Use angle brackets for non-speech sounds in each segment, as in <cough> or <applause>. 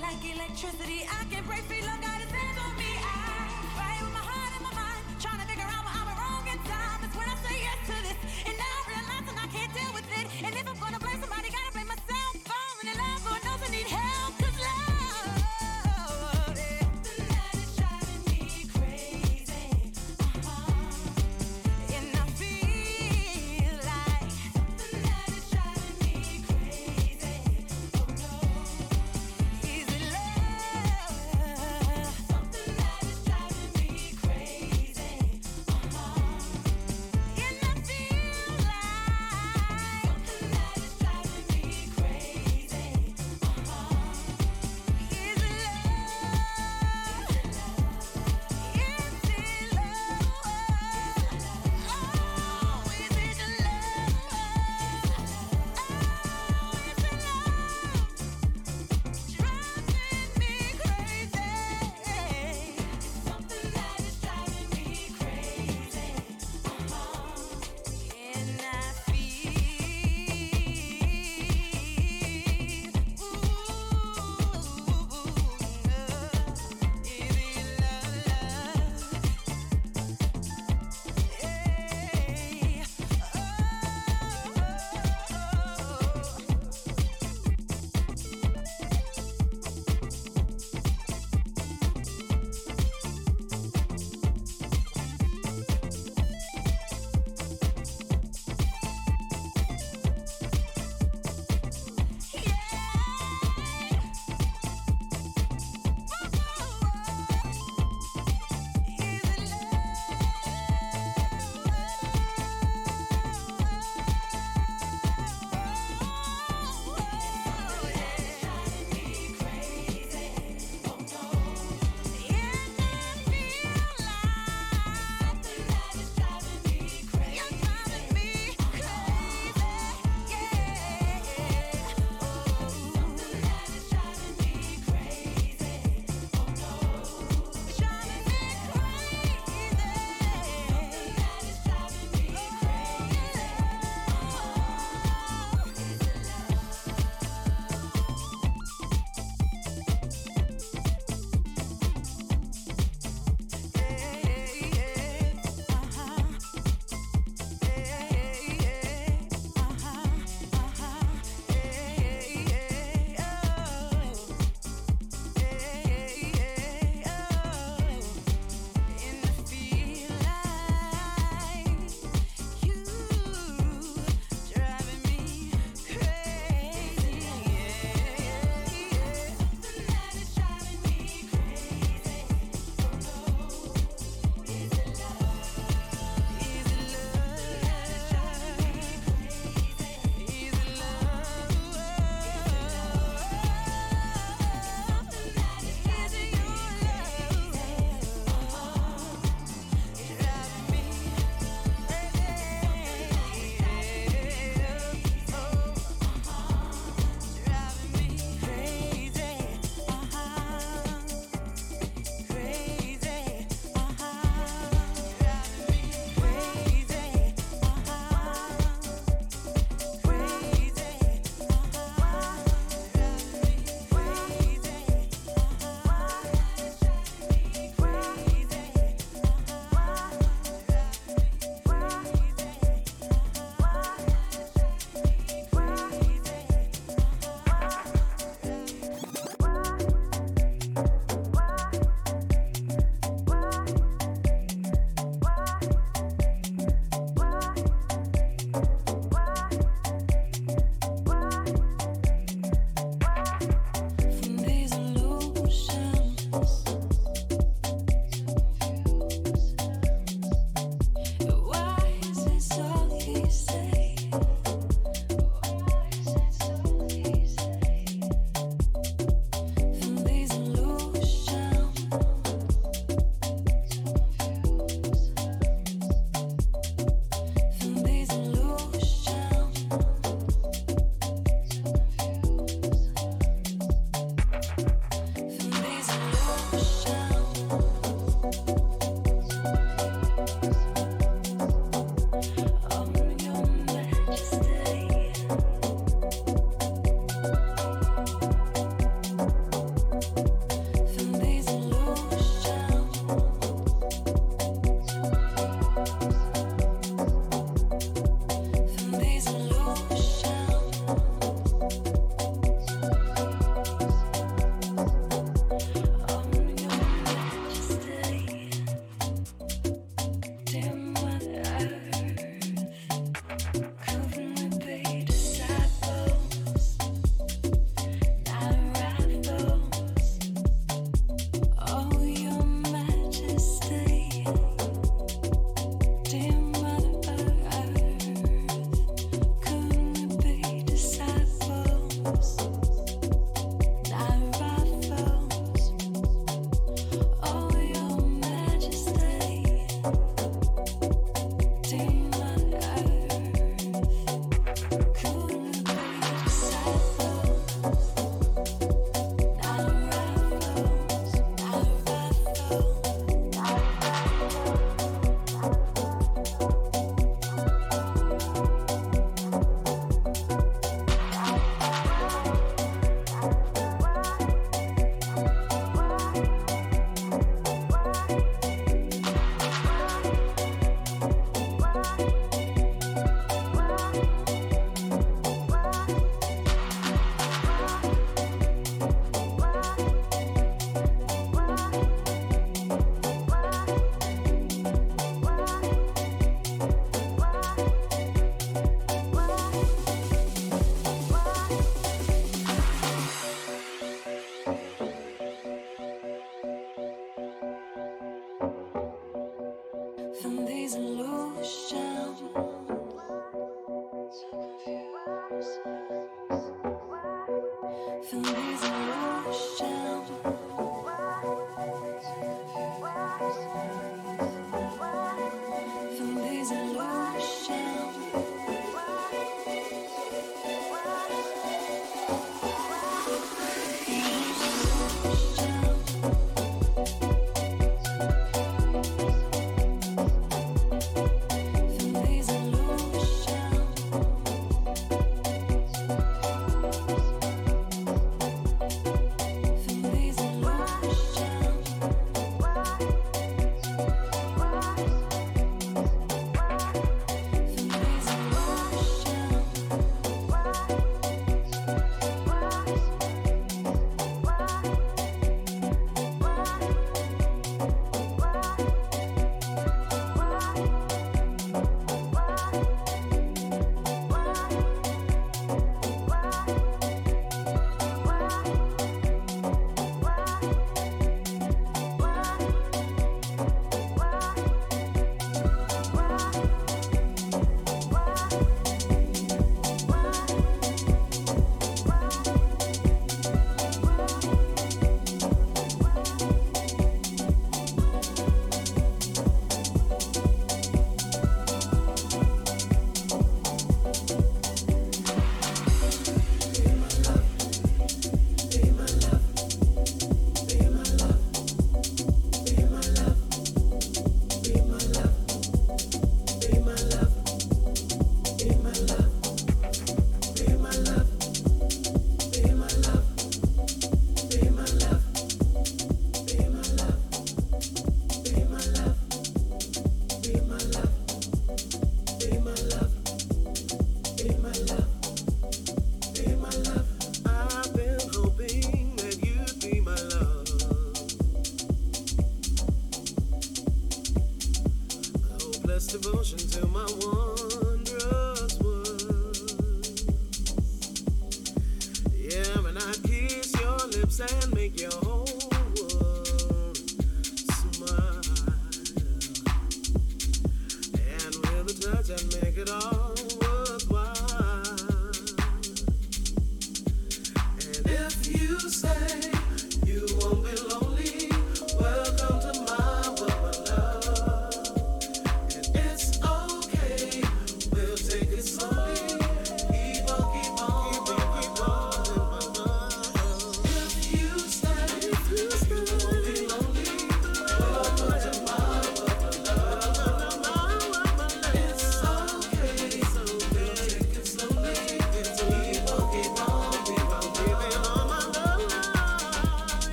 like electricity.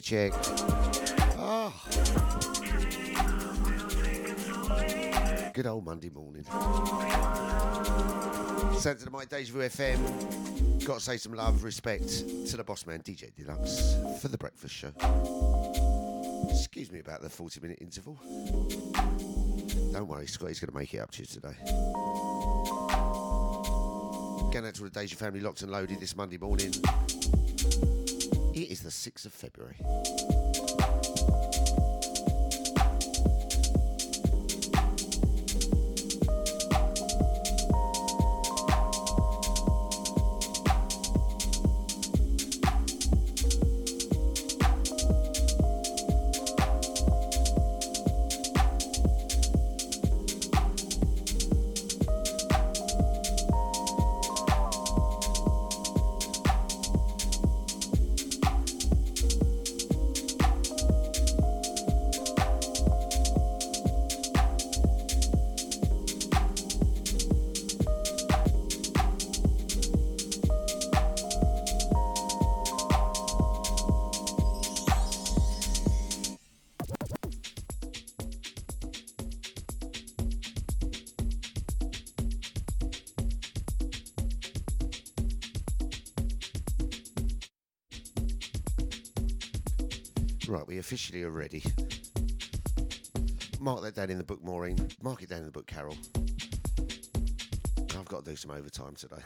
Check, check. Oh. Ah. Good old Monday morning. Sent to Mike Deja Vu FM. Got to say some love, respect to the boss man, DJ Deluxe, for the breakfast show. Excuse me about the 40 minute interval. Don't worry, Scotte's going to make it up to you today. Going out to the Deja family locked and loaded this Monday morning. It is the 6th of February. We officially are ready. Mark that down in the book, Maureen. Mark it down in the book, Carol. I've got to do some overtime today.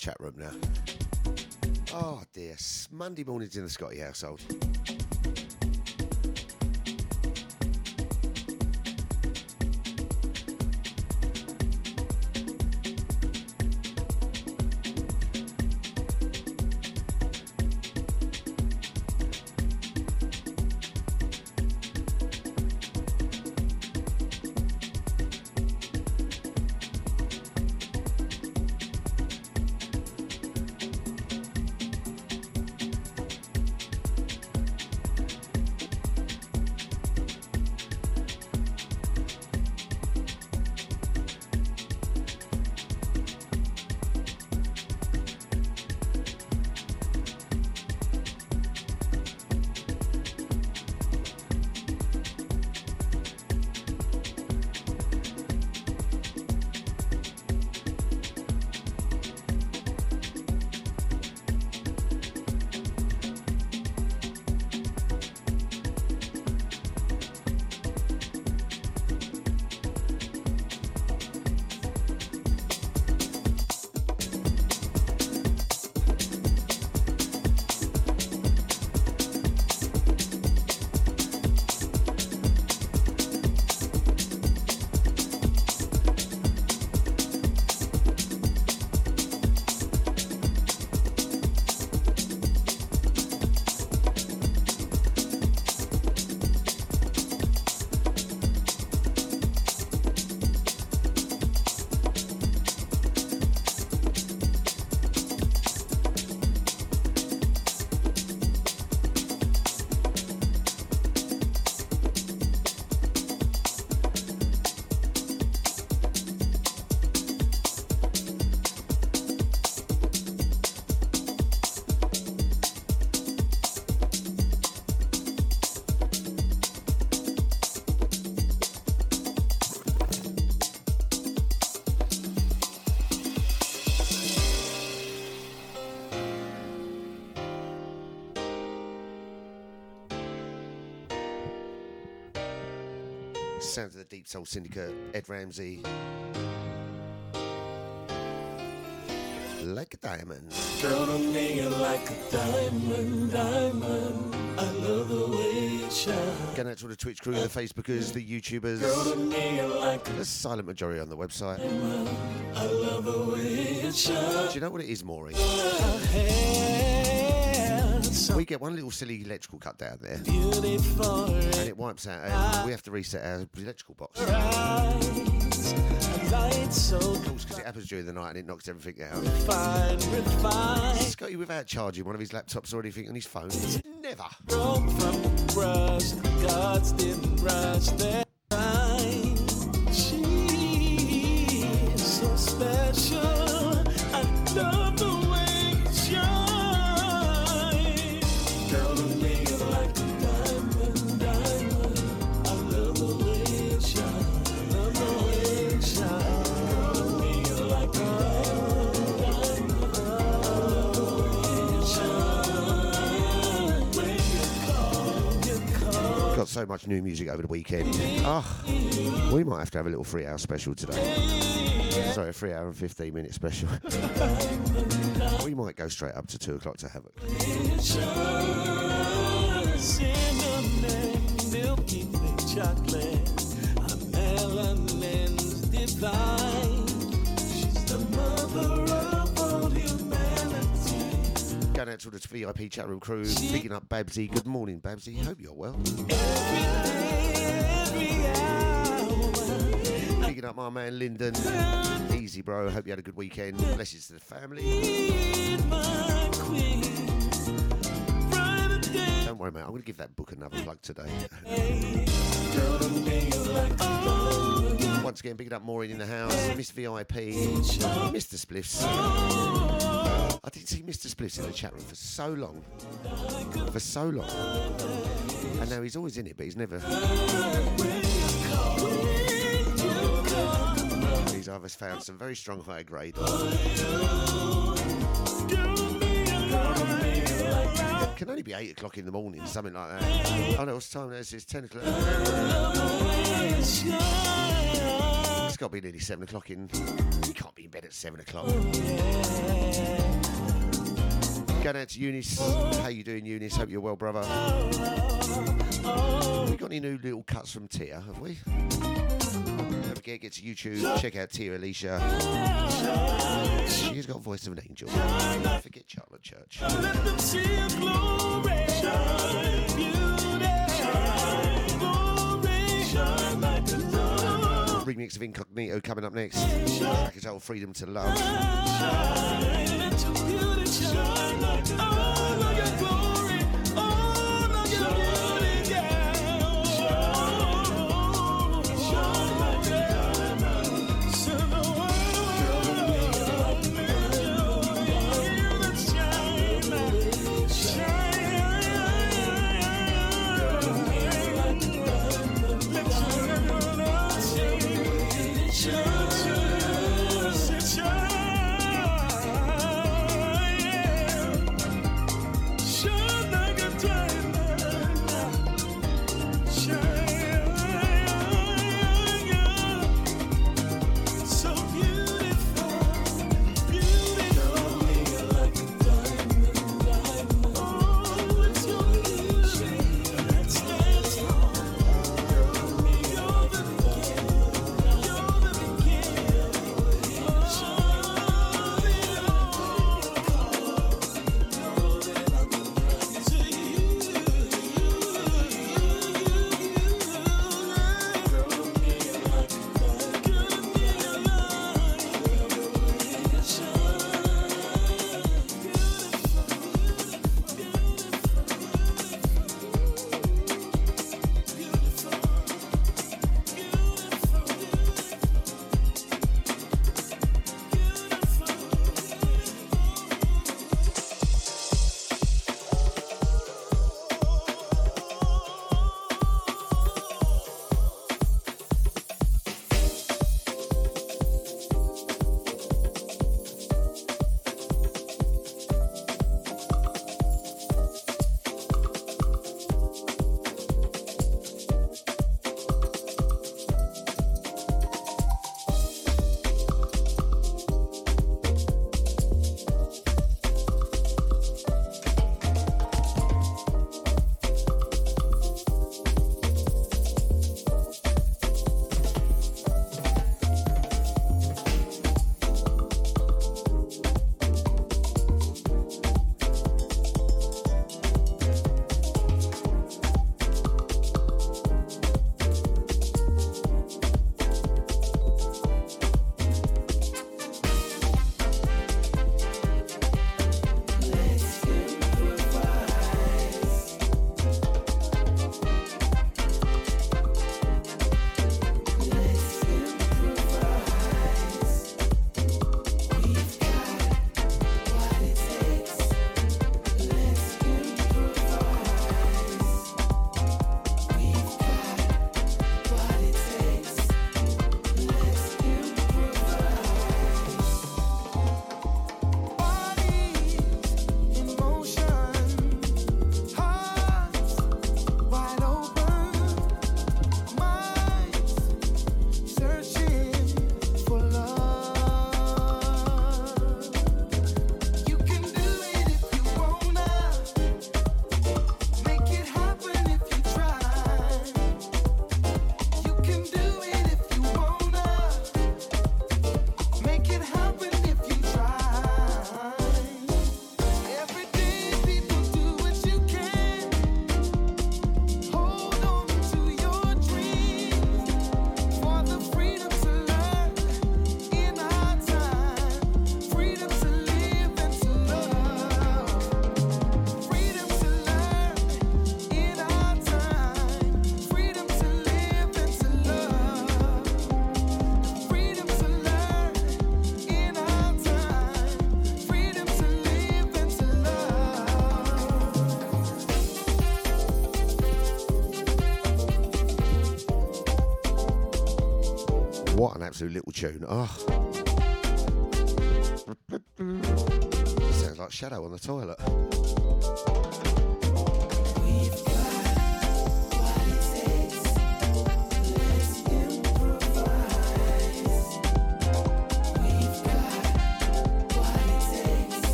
Chat room now. Oh dear, Monday mornings in the Scotte household. Sounds of the Deep Soul Syndicate, Ed Ramsey. Like a diamond. Girl to me you're like a diamond, diamond. I love the way you shine. Going out to all the Twitch crew, the Facebookers, the Girl YouTubers. you're like a silent majority on the website. I love the way you shine. Do you know what it is, Maury? We get one little silly electrical cut down there, beautiful and it wipes out, and we have to reset our electrical box. A so because it happens during the night and it knocks everything out. fine, refined. Scotte, without charging one of his laptops or anything on his phone, never. Over the weekend. Ah, we might have to have a little three hour special today. Sorry, a three hour and 15 minute special. <laughs> we might go straight up to two o'clock to have it. Going out to the VIP chat room crew, picking up Babsy. Good morning, Babsy. Hope you're well. Picking up my man Lyndon. Easy, bro. Hope you had a good weekend. Blessings to the family. need my queen. Brighter day, Don't worry, mate. I'm going to give that book another plug today. Once again, picking up Maureen in the house. Miss VIP. Mr. Spliffs. I didn't see Mr. Spliffs in the chat room for so long. For so long. And now he's always in it, but he's never. He's either found some very strong high grade. It can only be 8 o'clock in the morning, something like that. Oh no, what's time? It's, it's 10 o'clock. It's got to be nearly 7 o'clock in. You can't be in bed at 7 o'clock. Going out to Eunice. How you doing, Eunice? Hope you're well, brother. We got any new little cuts from Tia, have we? Don't forget, get to YouTube, check out Tia Alicia. She's got voice of an angel. Don't forget Charlotte Church. Remix of Incognito coming up next. Track is old Freedom to Love. tune. Oh. Sounds like Shadow on the toilet.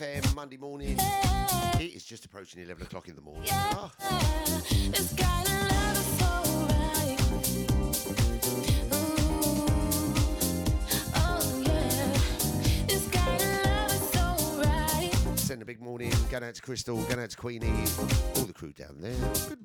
FM Monday morning. Yeah. It is just approaching 11 o'clock in the morning. Yeah. Oh. Send a big morning, going out to Crystal, going out to Queenie, all the crew down there. Good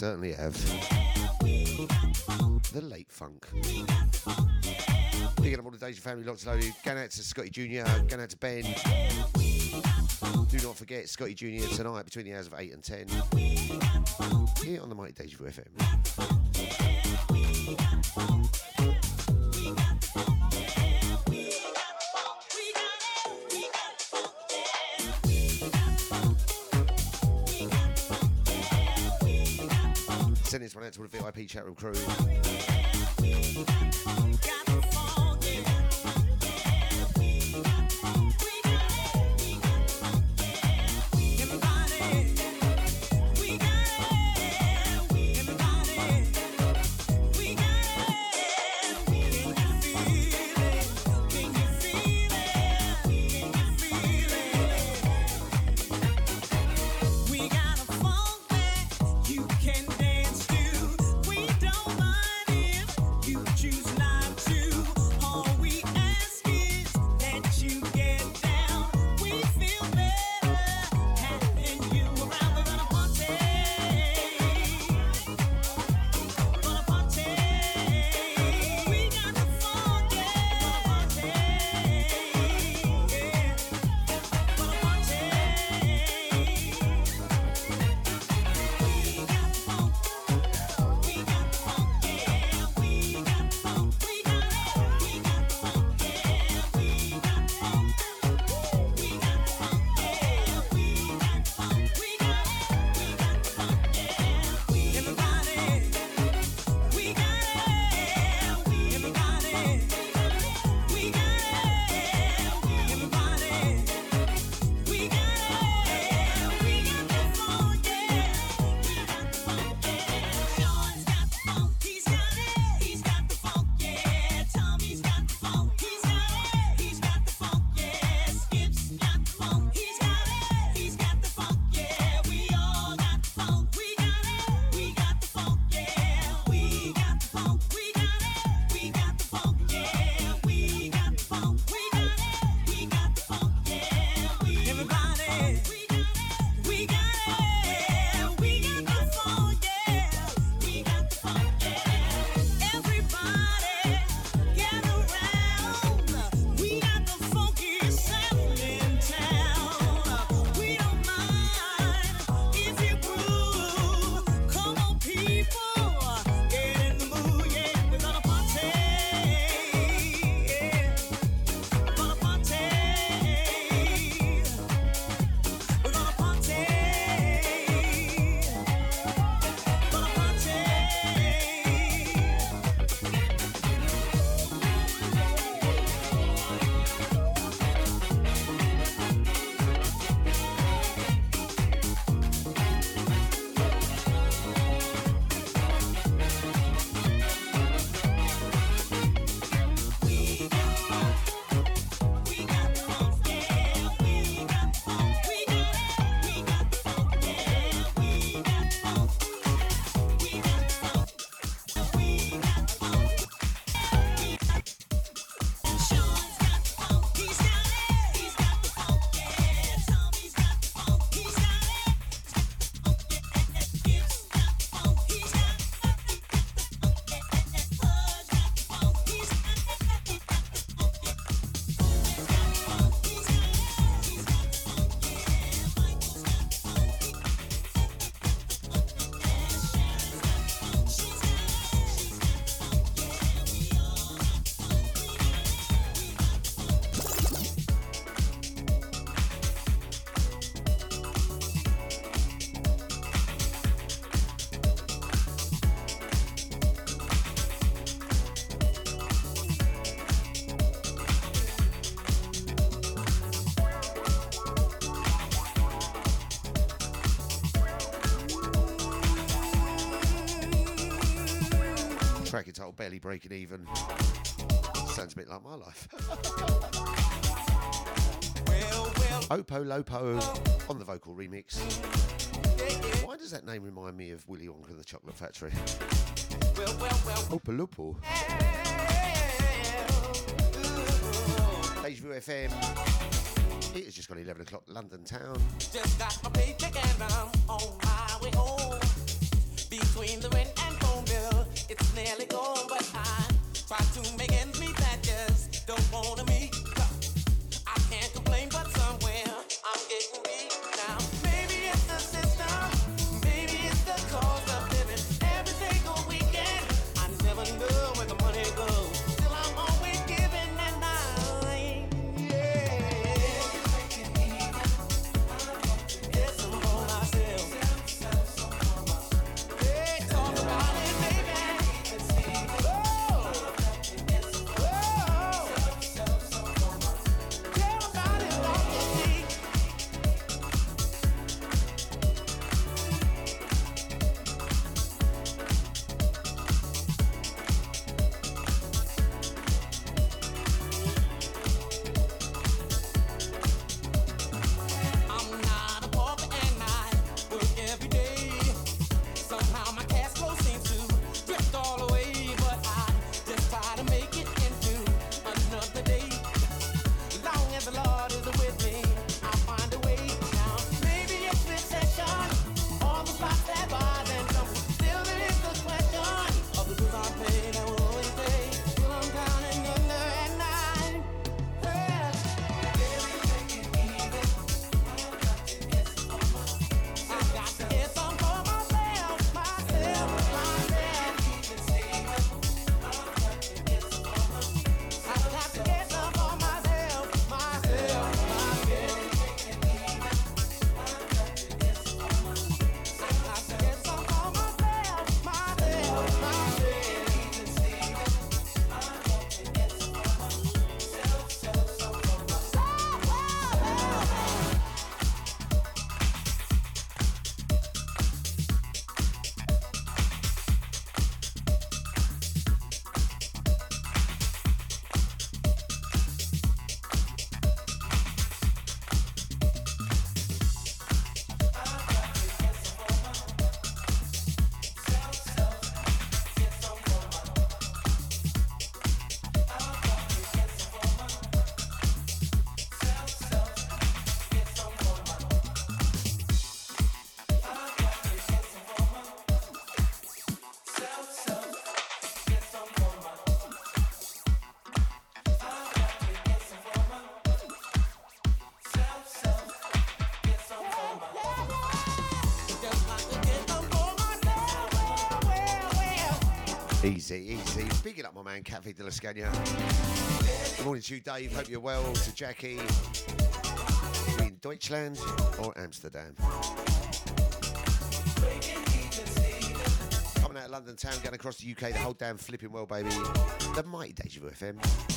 certainly have. The late funk. Picking up all the Deja family, lots of love. Going out to Scotty Jr., going out to Ben. Do not forget Scotty Jr. tonight between the hours of 8 and 10. Here on the Mighty Deja FM. Send this one out to the VIP chat room crew. Barely Breaking Even. Sounds a bit like my life. Opolopo on the vocal remix. Why does that name remind me of Willy Wonka and the Chocolate Factory? Opolopo. Deja Vu FM. It has just gone 11 o'clock, London town. Just got my paycheck and I'm on my way home. Between the rent and phone bill, it's nearly gone, but I try to make ends meet. That just don't wanna meet. Easy, easy. Speaking up, my man, Cafe de la Scania. Good morning to you, Dave. Hope you're well. To Jackie. You in Deutschland or Amsterdam? Coming out of London town, going across the UK, the whole damn flipping world, baby. The mighty Deja Vu FM.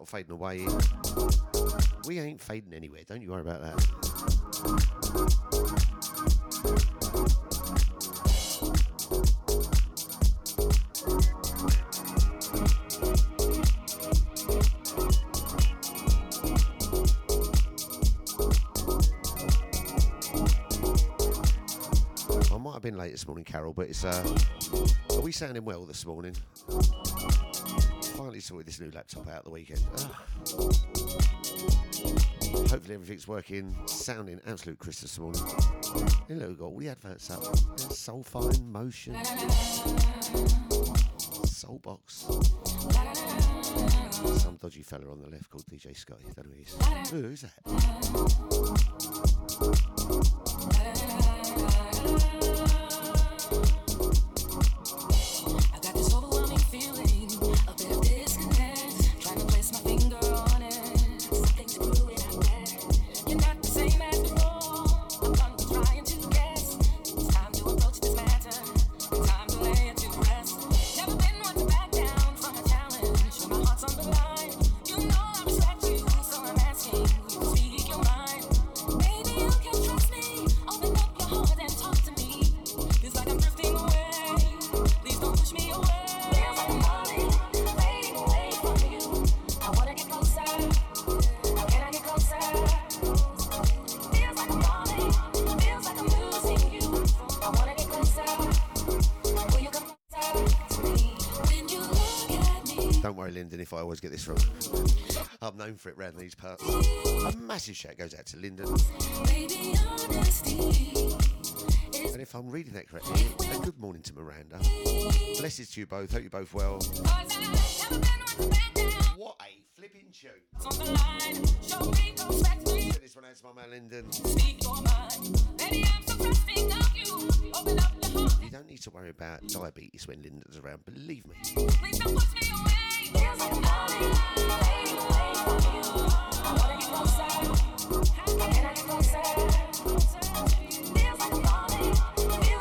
Title fading away. We ain't fading anywhere. Don't you worry about that. I might have been late this morning, Carol, but it's uh, are we sounding well this morning? Finally sorted this new laptop out the weekend. Hopefully everything's working, sounding absolute crisp this morning. Know, we've got all the adverts up. There's Soul Fine, Motion, Soulbox. Some dodgy fella on the left called DJ Scotte. Don't know who he is. Ooh, who's that? I always get this wrong. I'm known for it round these parts. A massive shout goes out to Lyndon. And if I'm reading that correctly, a good morning to Miranda. Blessings to you both. Hope you're both well. What a flipping tune. Send this one out to my man Lyndon. Don't need to worry about diabetes when Lyndon's around, believe me. You.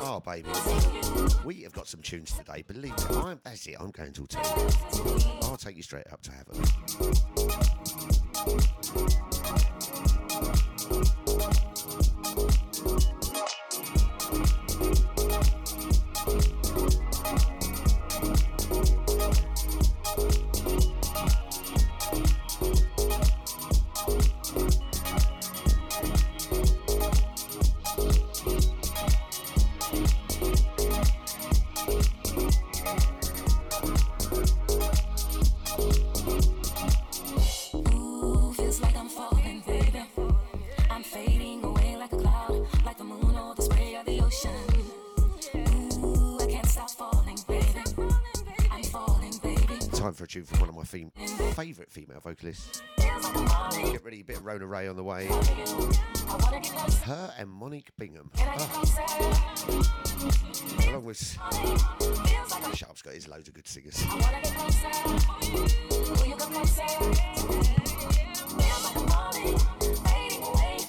Oh, baby. We have got some tunes today, believe me. I'm, that's it, I'm going till two. I'll take you straight up to heaven. For a tune from one of my fem- favourite female vocalists. Get ready, a bit of Rona Ray on the way. Her and Monique Bingham. Closer? along with up, Scott, there's loads of good singers.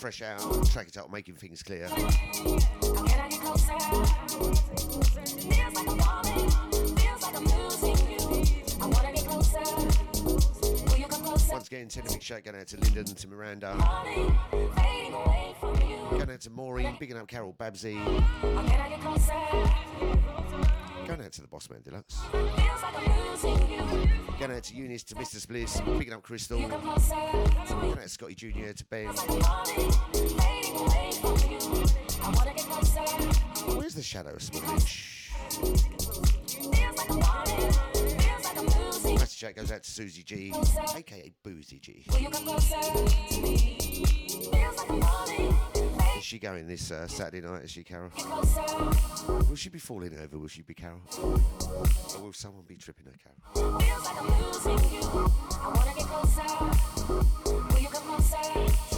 Fresh out, track it up, making things clear. Once again, send a big shout going out to Lyndon, to Miranda, going out to Maureen, bigging up Carol Babsy, going out to the Boss Man Deluxe, going out to Eunice, to Mr. Spliss, bigging up Crystal, going out to Scotty Jr., to Ben. Where's the shadow this Massive shout goes out to Susie G, aka Boozy G. Is she going this uh, Saturday night, is she, Carol? Will she be falling over? Will she be Carol? Or will someone be tripping her, Carol? Feels like I'm losing you. I wanna get closer. Will you come closer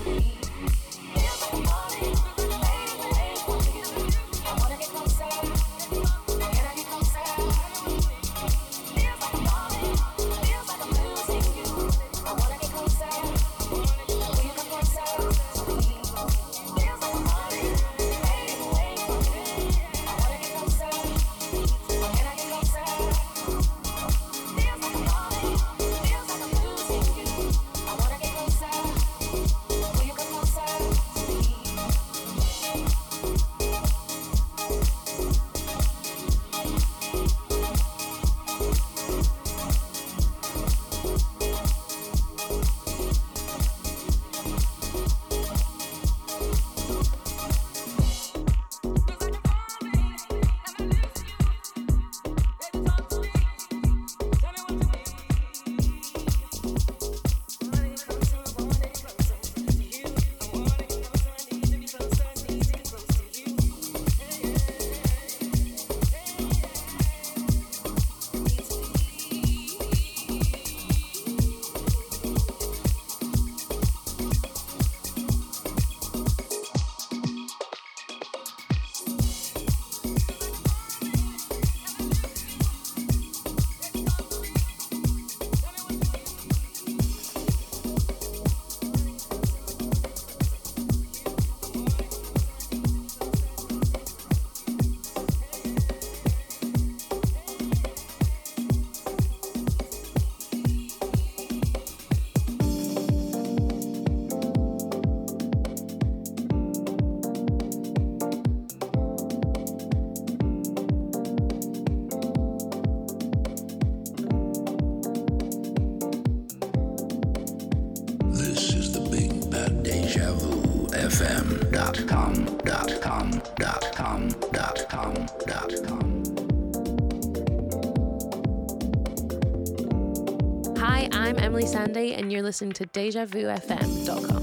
you're listening to DejaVuFM.com.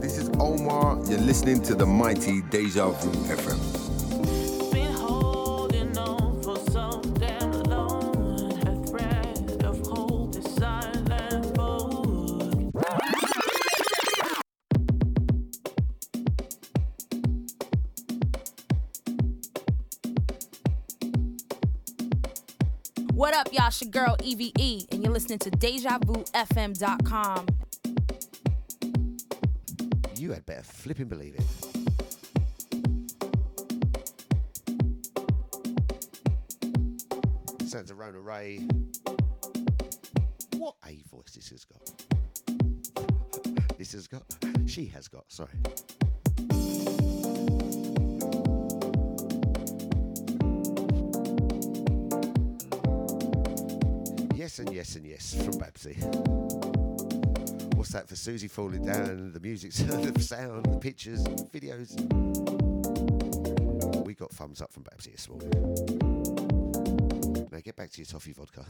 This is Omar. You're listening to the mighty Deja Vu FM. Girl EVE, and you're listening to DejaVuFM.com. You had better flipping believe it. Sounds of Rona Ray. What a voice this has got. <laughs> this has got. She has got, sorry. For Susie falling down? The music, <laughs> the sound, the pictures, videos. We got thumbs up from Babsy this morning. Now get back to your toffee vodka.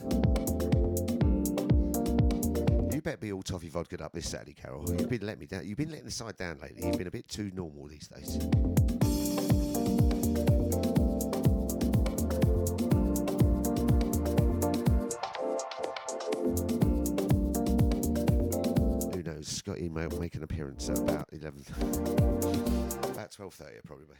You better be all toffee vodka up this Saturday, Carol. You've been letting me down. You've been letting the side down lately. You've been a bit too normal these days. Scotty may make an appearance at about 11. about 12.30 probably.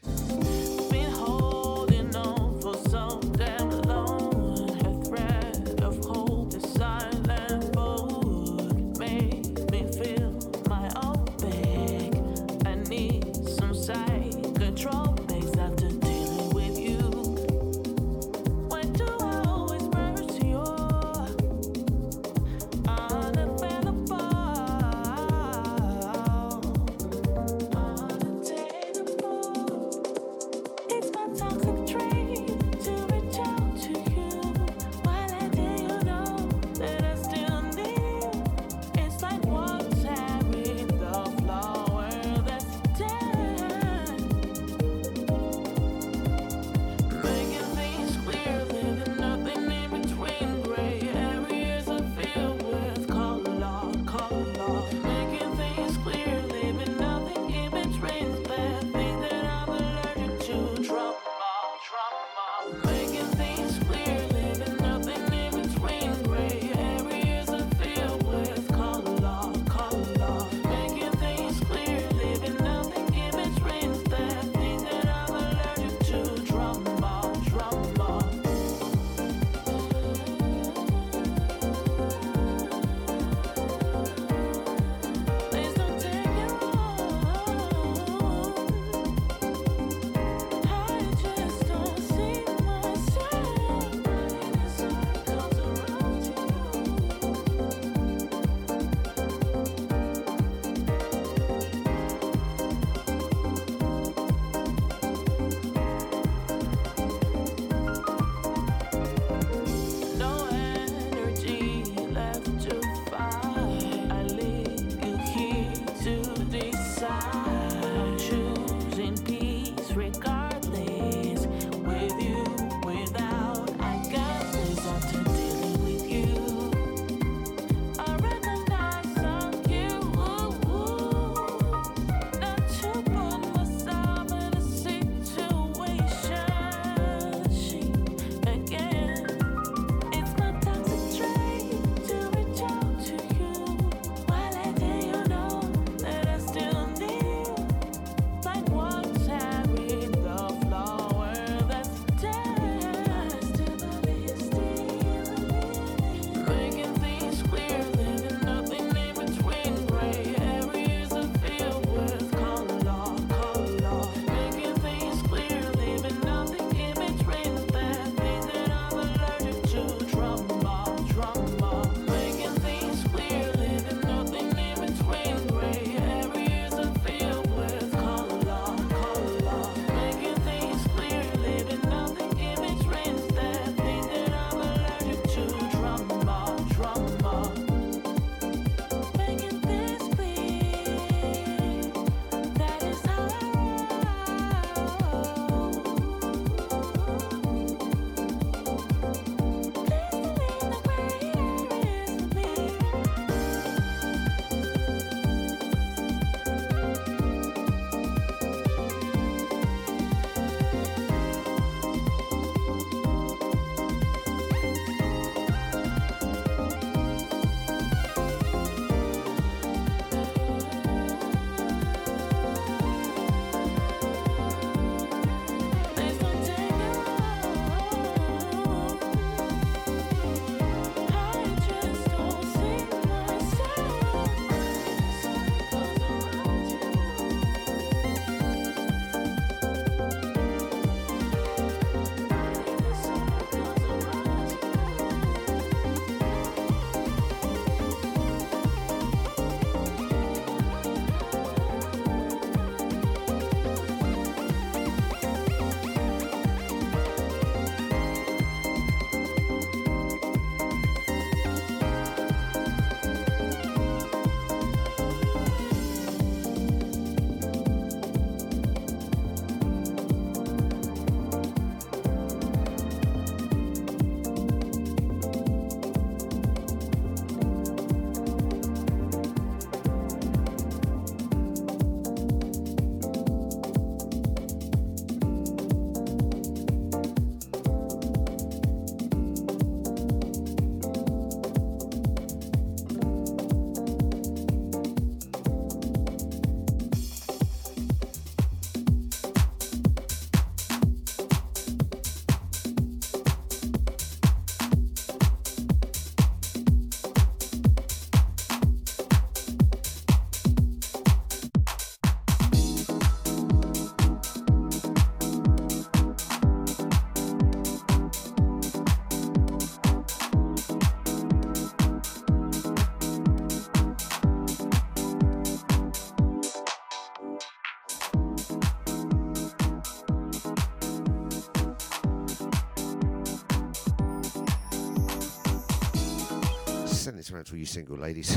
this one's for you single ladies. <laughs>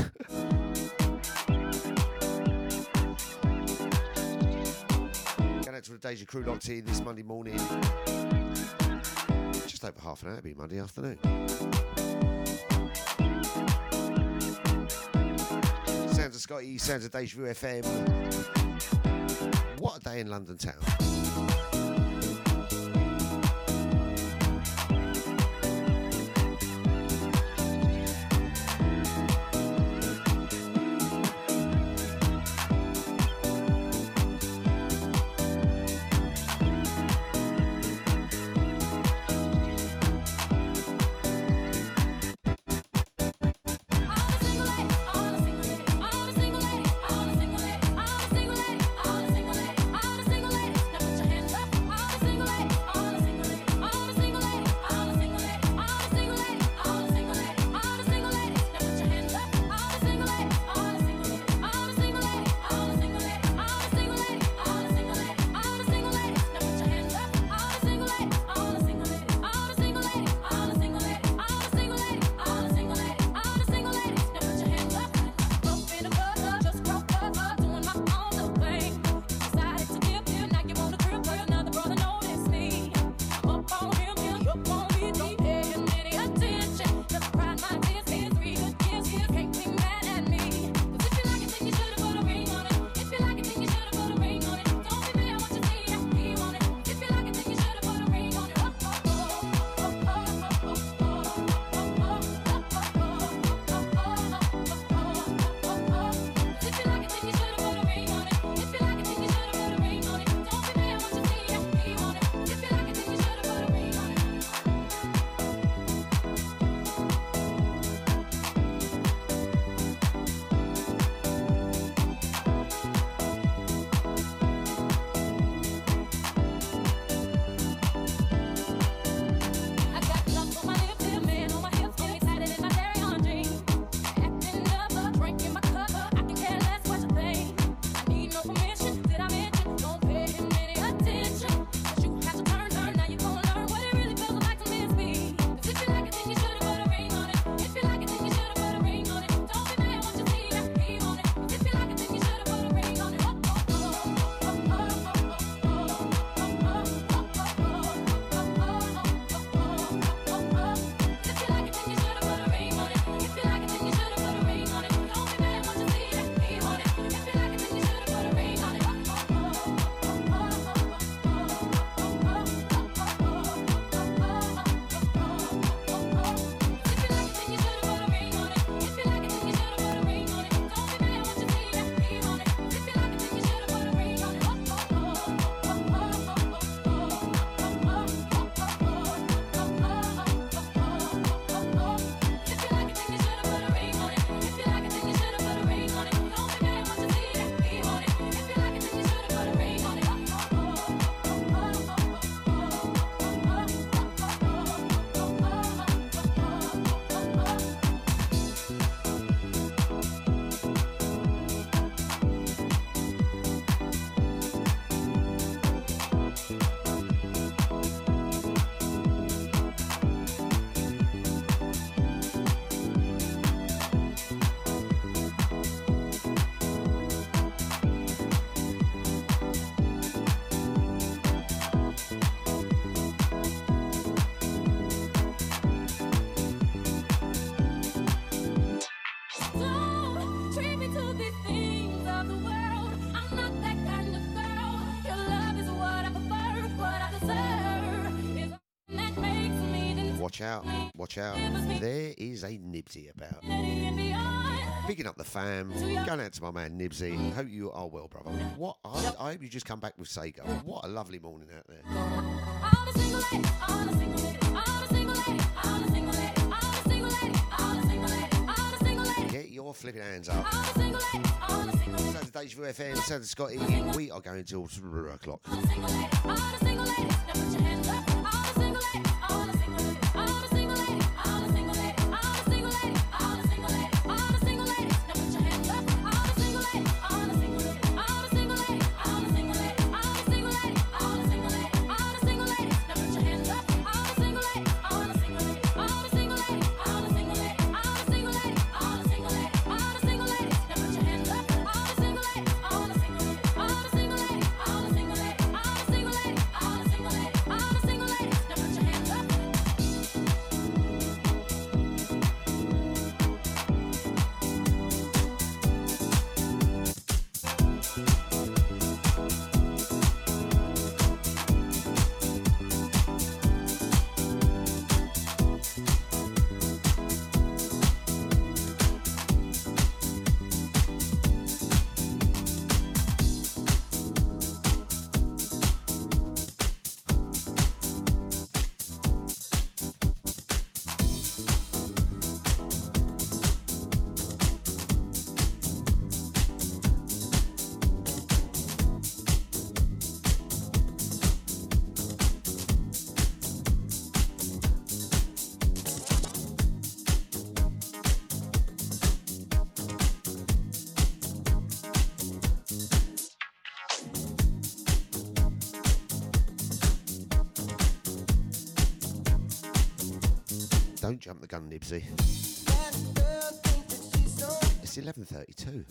Going out to the Deja Crew locked in this Monday morning. Just over half an hour, it'll be Monday afternoon. Sounds of Scotty, sounds of Deja Vu FM. What a day in London town. Watch out, watch out. There is a Nibsy about. Picking up the fam, going out to my man Nibsy. Hope you are well, brother. What I, I hope you just come back with Sega. What a lovely morning out there. Get your flipping hands up. Saturday for FM, Saturday Scotty. We are going till 3 o'clock. Don't jump the gun, Nibsy. It's 11:32.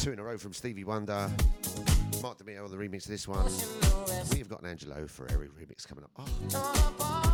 Two in a row from Stevie Wonder. Mark DeMeo, the remix of this one. We have got an Angelo Ferreri remix coming up. Oh,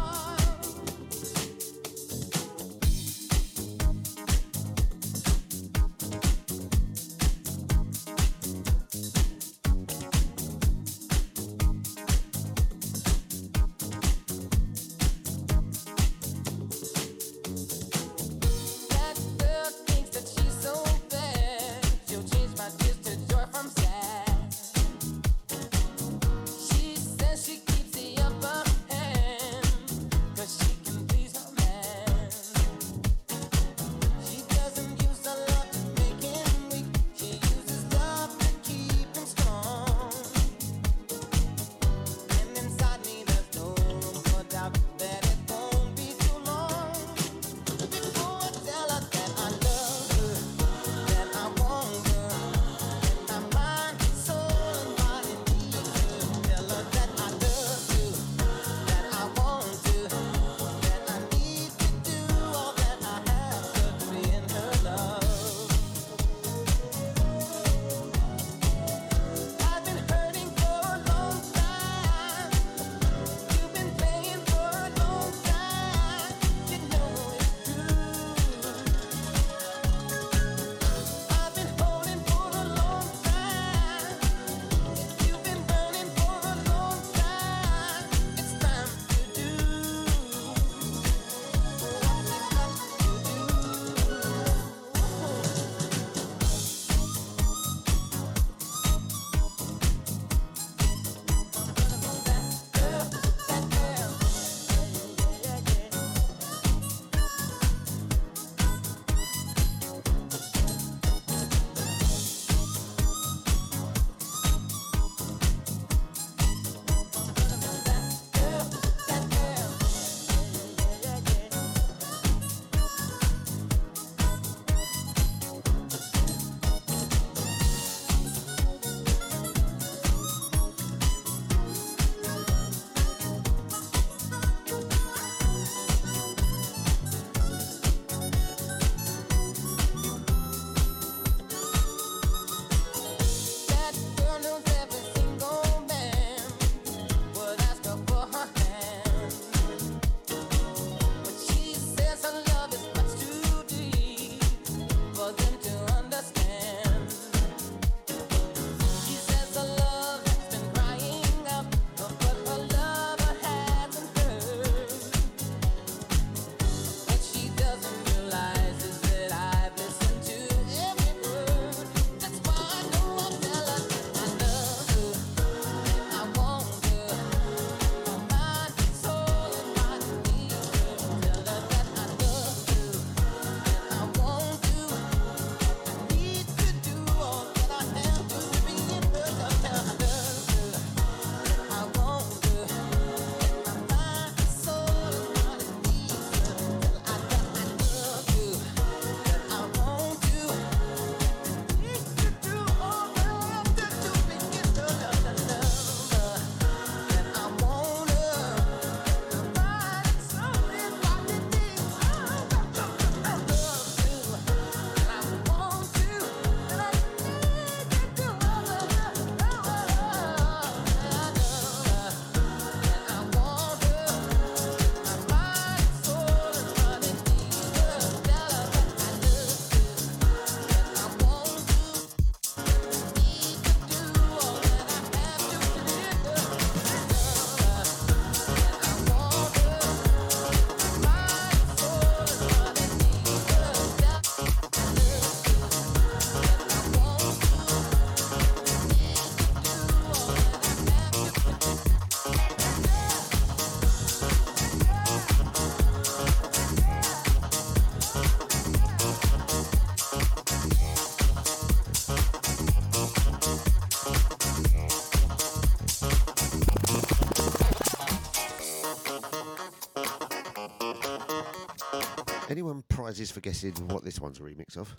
prizes for guessing what this one's a remix of?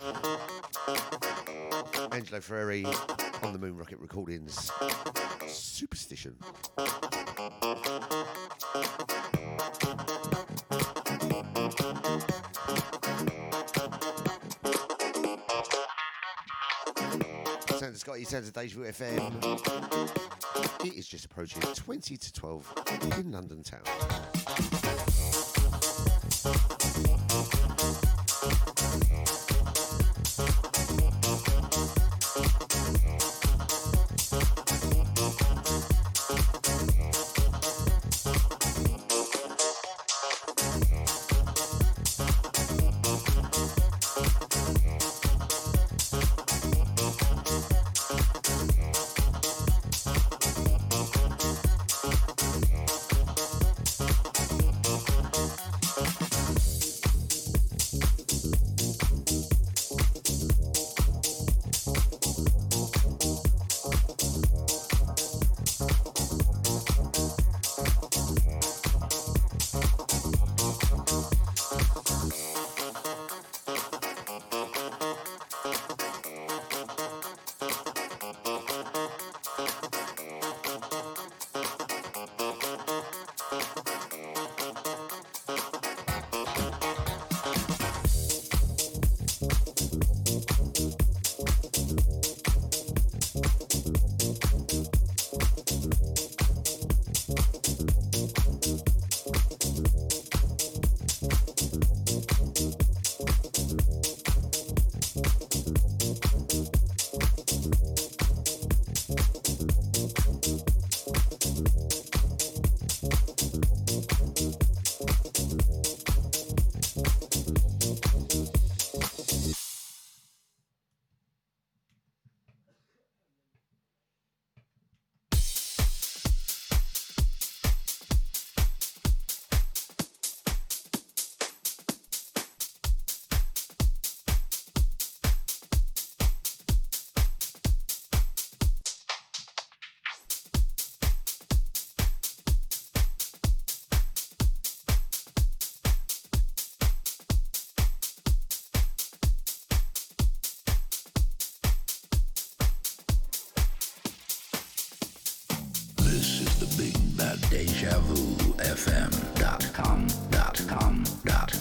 Angelo Ferreri on the Moon Rocket Recordings. Superstition. Sounds of Scotty, sounds of Deja Vu FM. It is just approaching 20 to 12 in London town.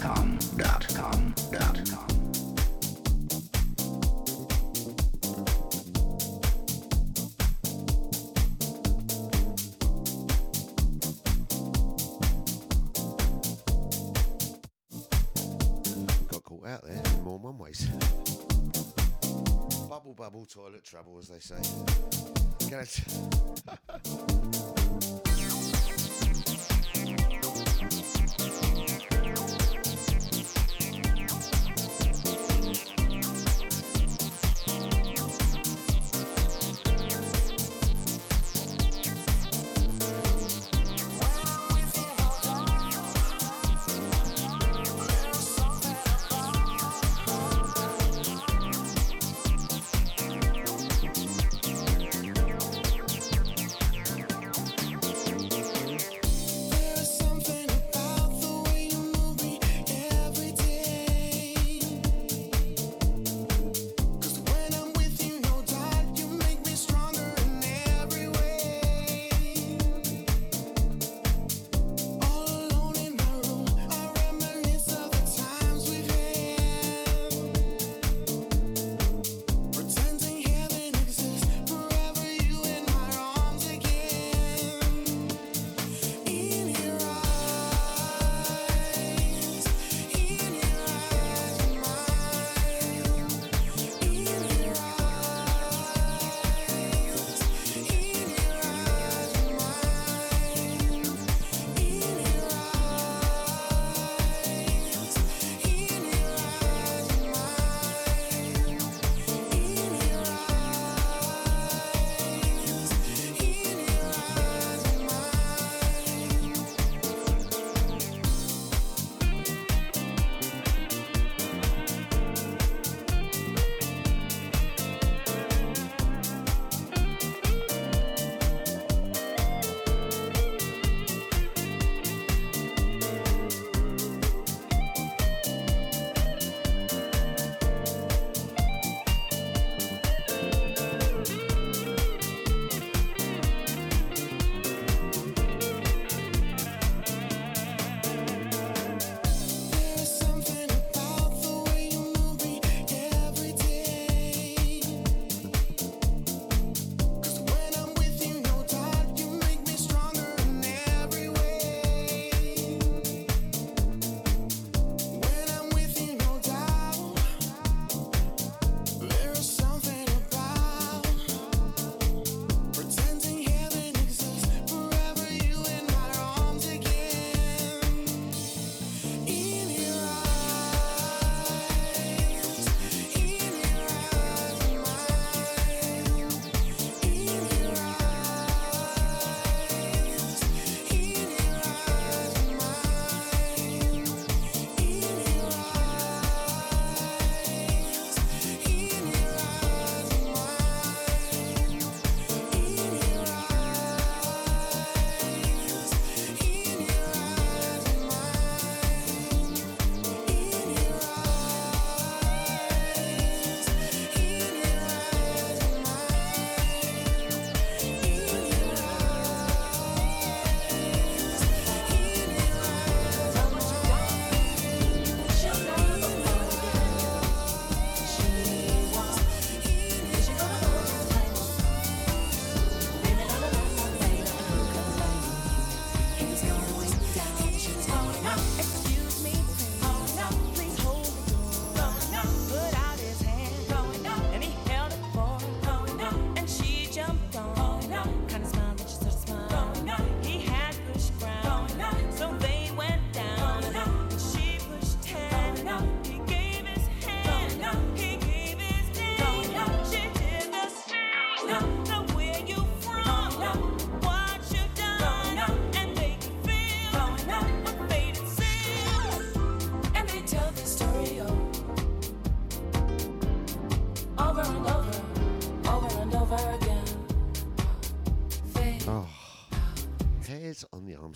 Bad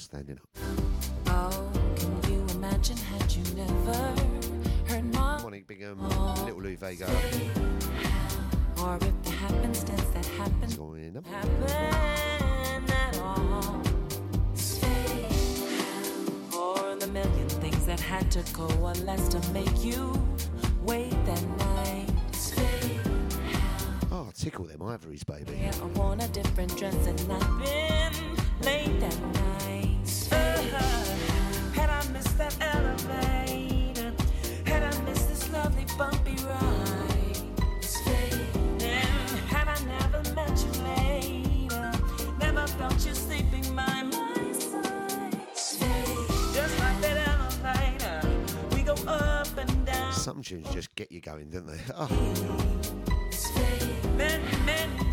standing up. Oh, can you imagine had you never heard Morning Bingham, Little Lou Vega. Or if the happenstance that happened, going up. happen at all. Or the million things that had to coalesce to make you wait that night. Oh, tickle them ivories, baby. Some tunes just get you going, don't they? <laughs> Oh.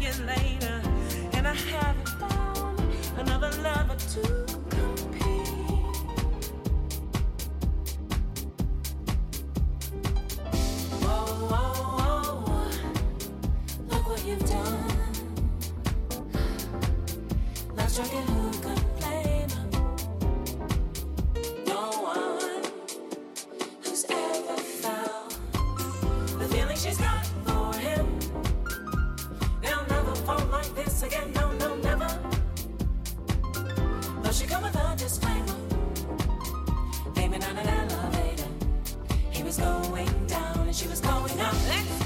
Years later, and I haven't found another lover to compete. Whoa, whoa, whoa, look what you've done. Let's go.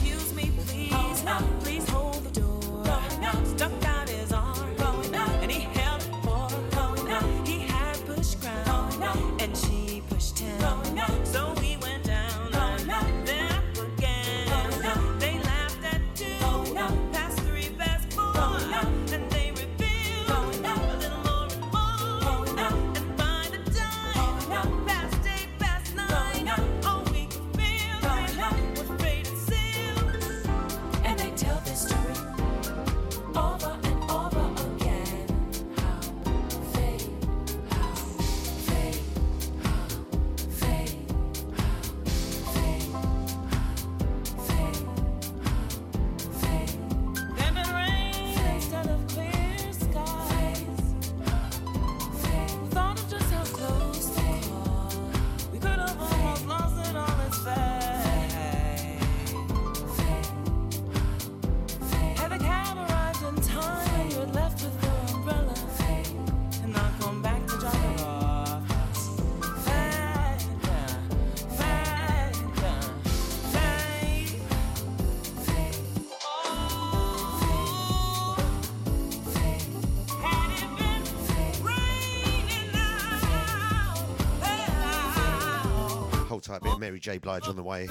Jay Blige on the way.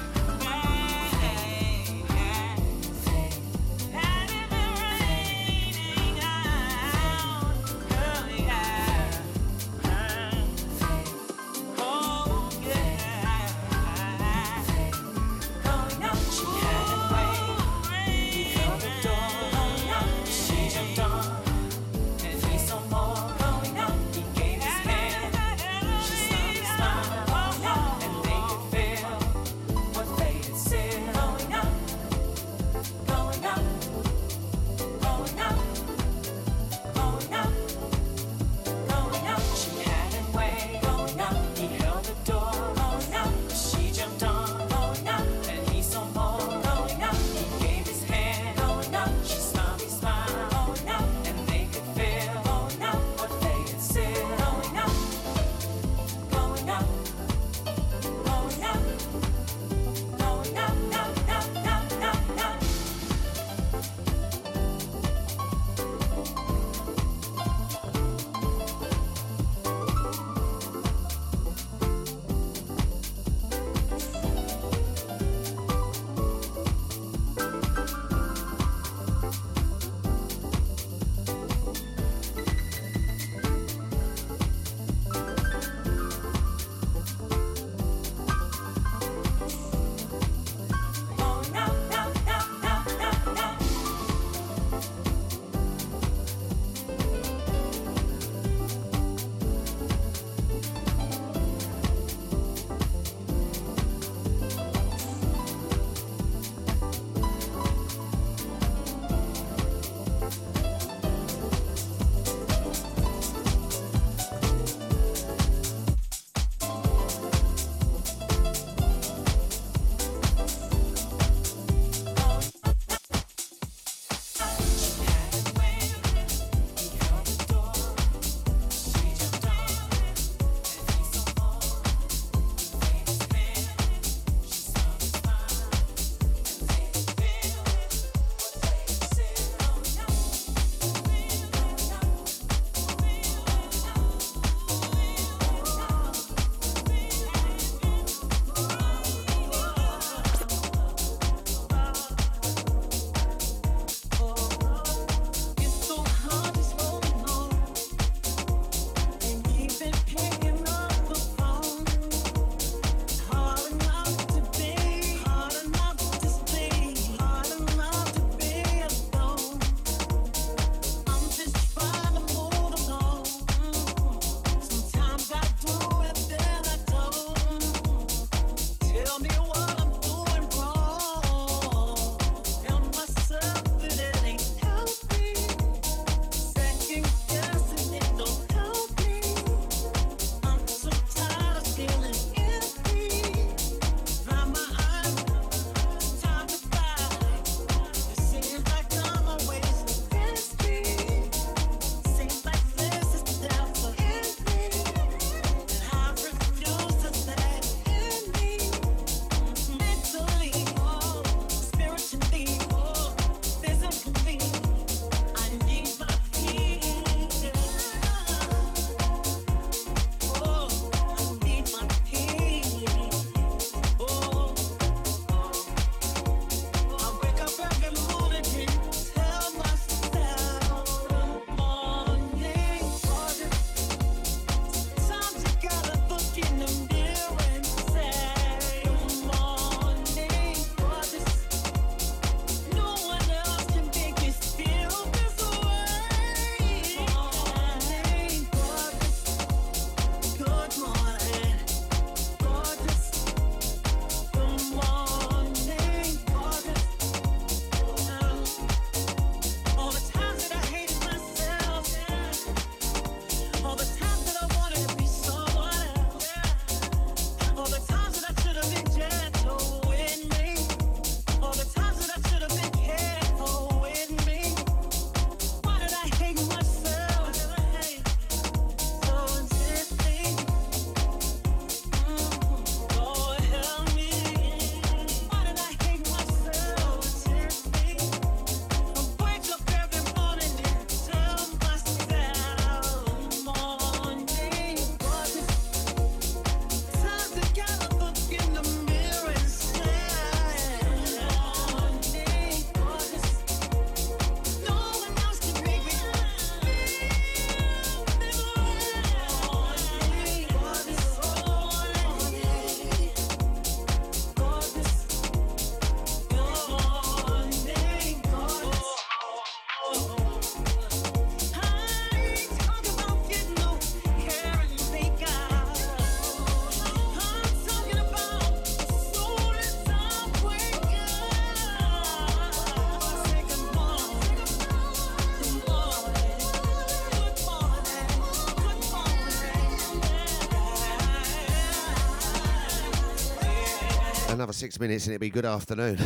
Another six minutes and it'll be good afternoon.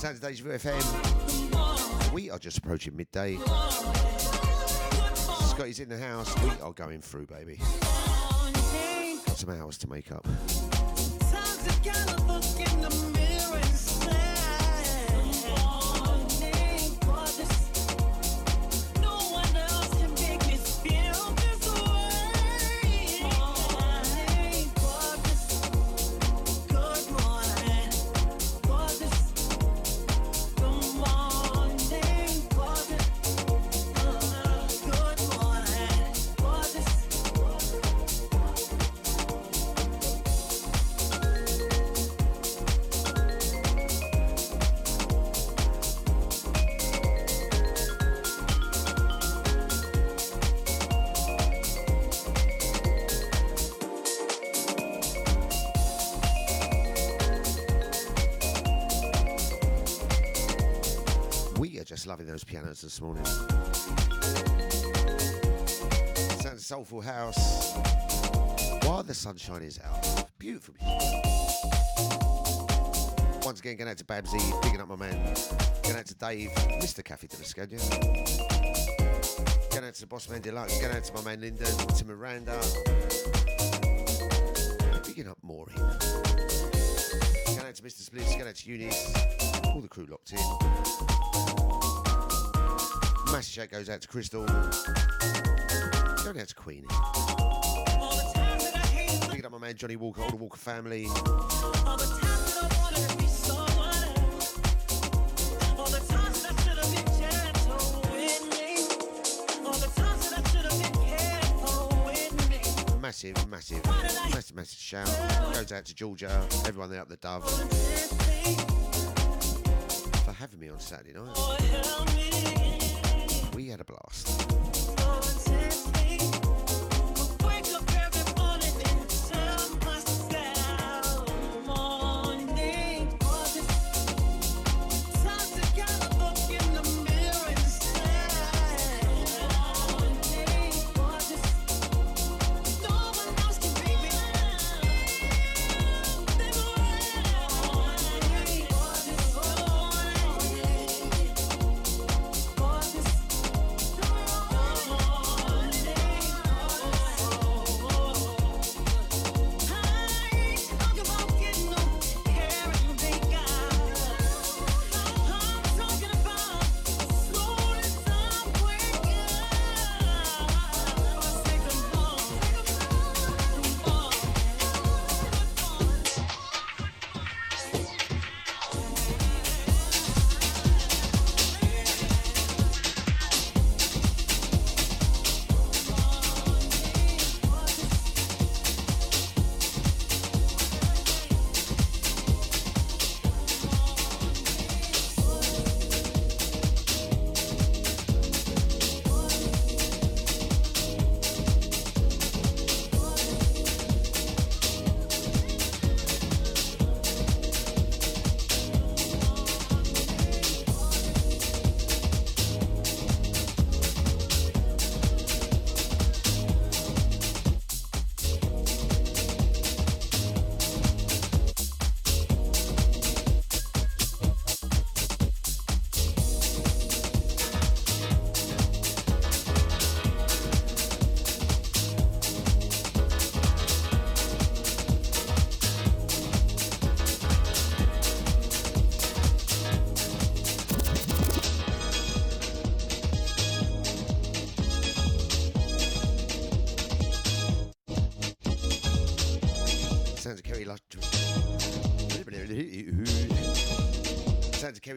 Saturdays FM. We are just approaching midday. Scotty's in the house. We are going through, baby. Got some hours to make up. Pianos this morning. Sounds soulful house. While the sunshine is out. Beautiful. Once again, going out to Babsy, picking up my man. Going out to Dave, Mr. Cafe to the Scania. Going out to the Boss Man Deluxe. Going out to my man Linda, to Miranda. Picking up Maureen. Going out to Mr. Splits, going out to Eunice. All the crew locked in. Massive shout goes out to Crystal. Going out to Queenie. Picking up my man Johnny Walker, all the Walker family. Massive, massive, massive, massive shout. Goes out to Georgia, everyone there up the Dove. For having me on Saturday night. Had a blast.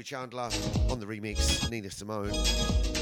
Chandler on the remix, Nina Simone.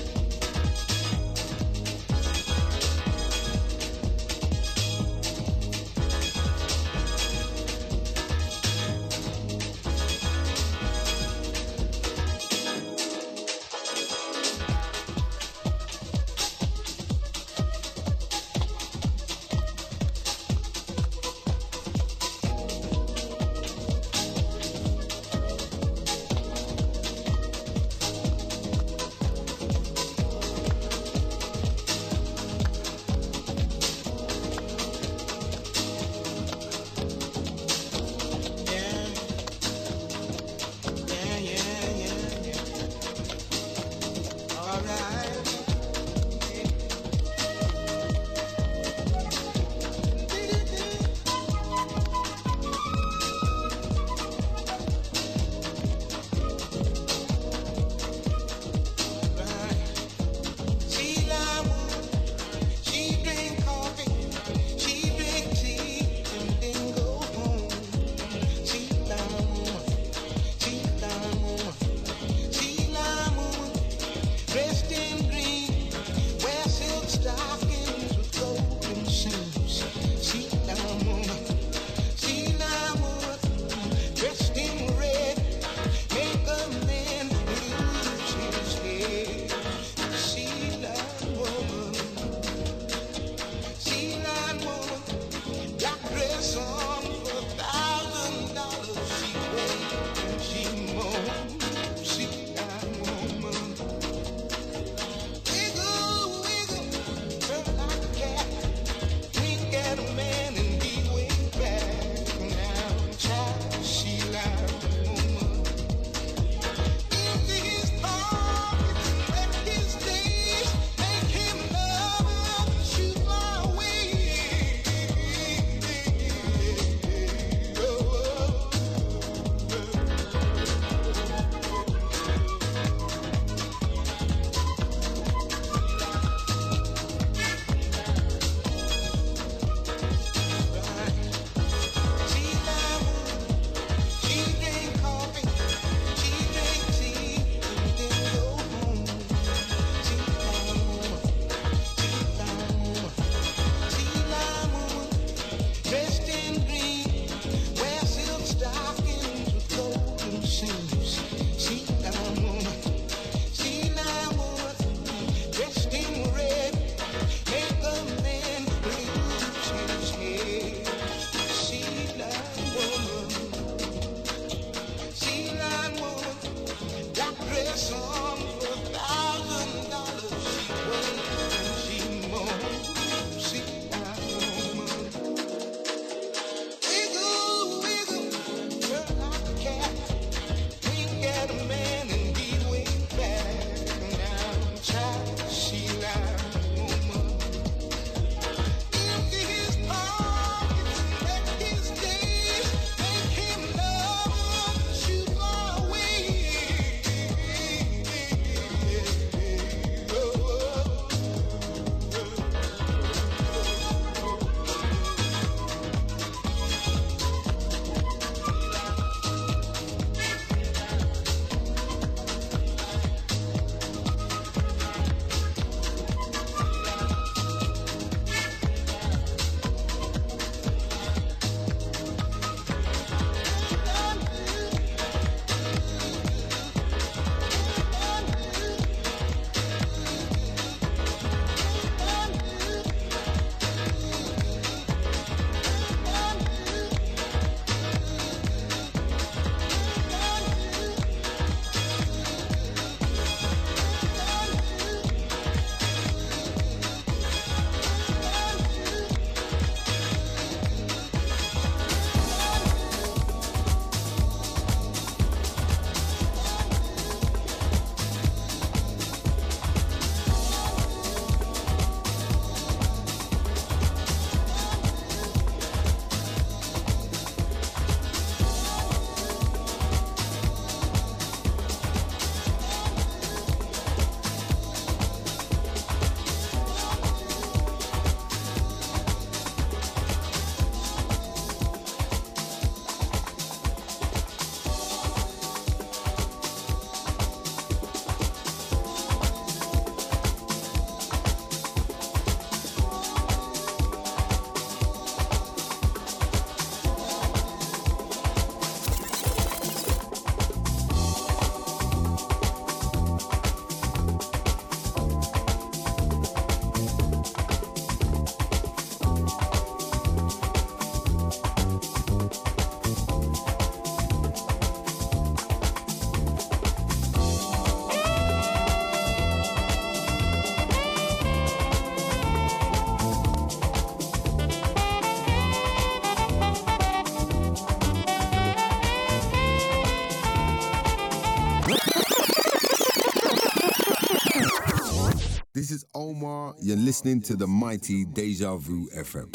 You're listening to the mighty Deja Vu FM.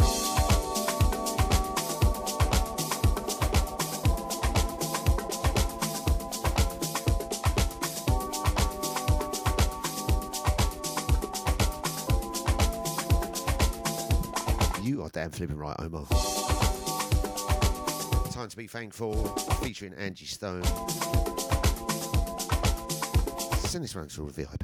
You are damn flipping right, Omar. Time to be thankful, featuring Angie Stone. Send this round to all the VIPs.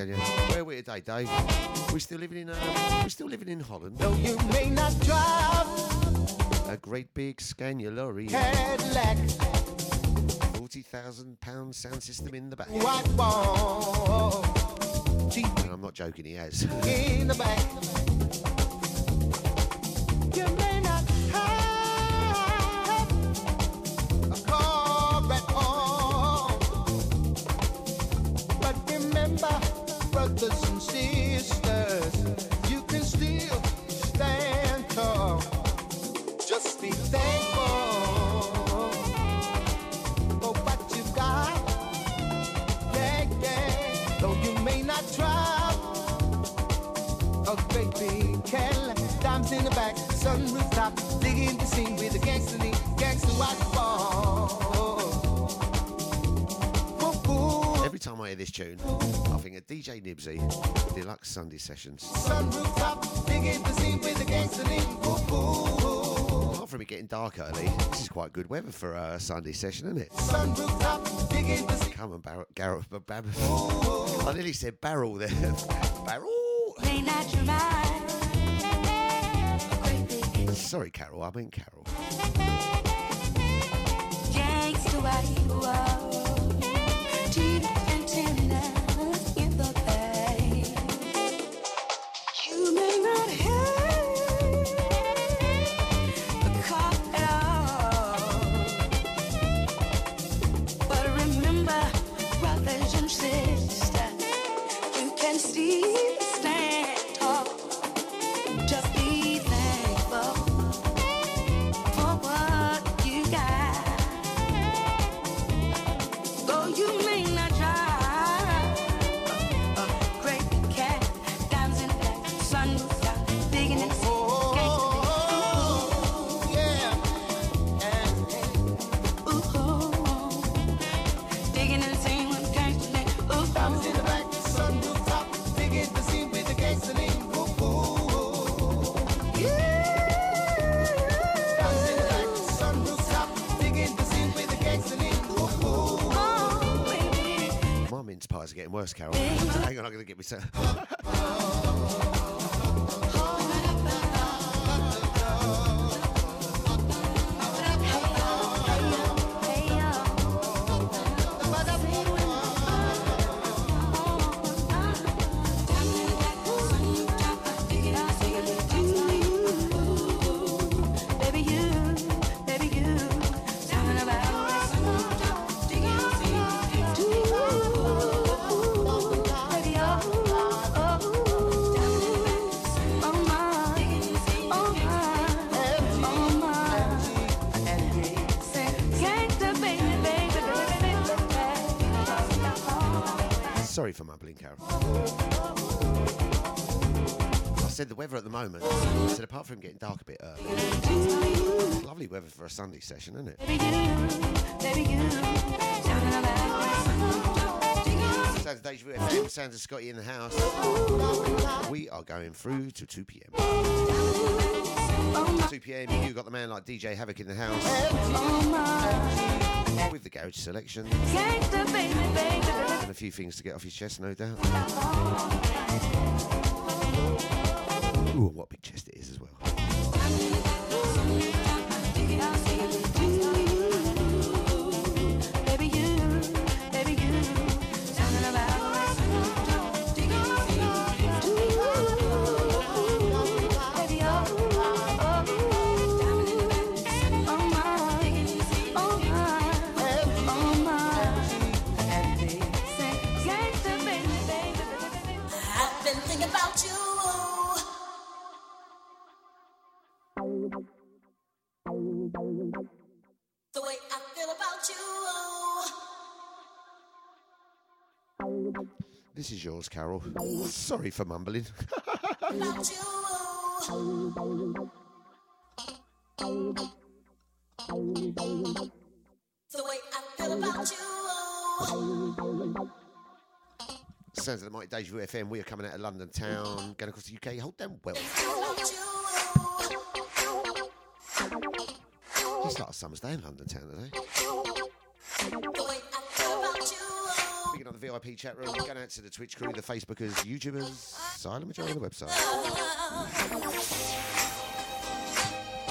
Out to Cafe de la Scania. Where are we today, Dave? We're still living in uh, we're still living in Holland. Though you may not drive A great big Scania lorry, Cadillac, forty thousand pound sound system in the back. white deep And I'm not joking, he has. in the back. Every time I hear this tune, I think of DJ Nibsy, Deluxe Sunday Sessions. Sunroof top, digging the scene with a gangster lean. Apart from it getting dark early, this is quite good weather for a Sunday session, isn't it? Sunroof top, digging the. Come on, Barrel. Garrett, bar- bar- I nearly said barrel there. <laughs> barrel. May not your mind. A great big Sorry, Carol. I meant Carol. Carol. Hang on, I'm going to get me said the weather at the moment. I said apart from getting dark a bit early, it's lovely weather for a Sunday session, isn't it? Sounds of Deja FM, sounds of Scotte in the house. We are going through to 2 p.m. 2 pm, you got the man like DJ Havoc in the house with the garage selection and a few things to get off his chest, no doubt. Ooh, what big chest it is as well. This is yours, Carol. Sorry for mumbling. About you. The way I feel about you. Sounds like the Mighty Deja Vu FM. We are coming out of London town, going across the UK. Hold them well. It's like a summer's day in London town today. Speaking of the VIP chat room, going out to the Twitch crew, the Facebookers, YouTubers, silent majority of the website.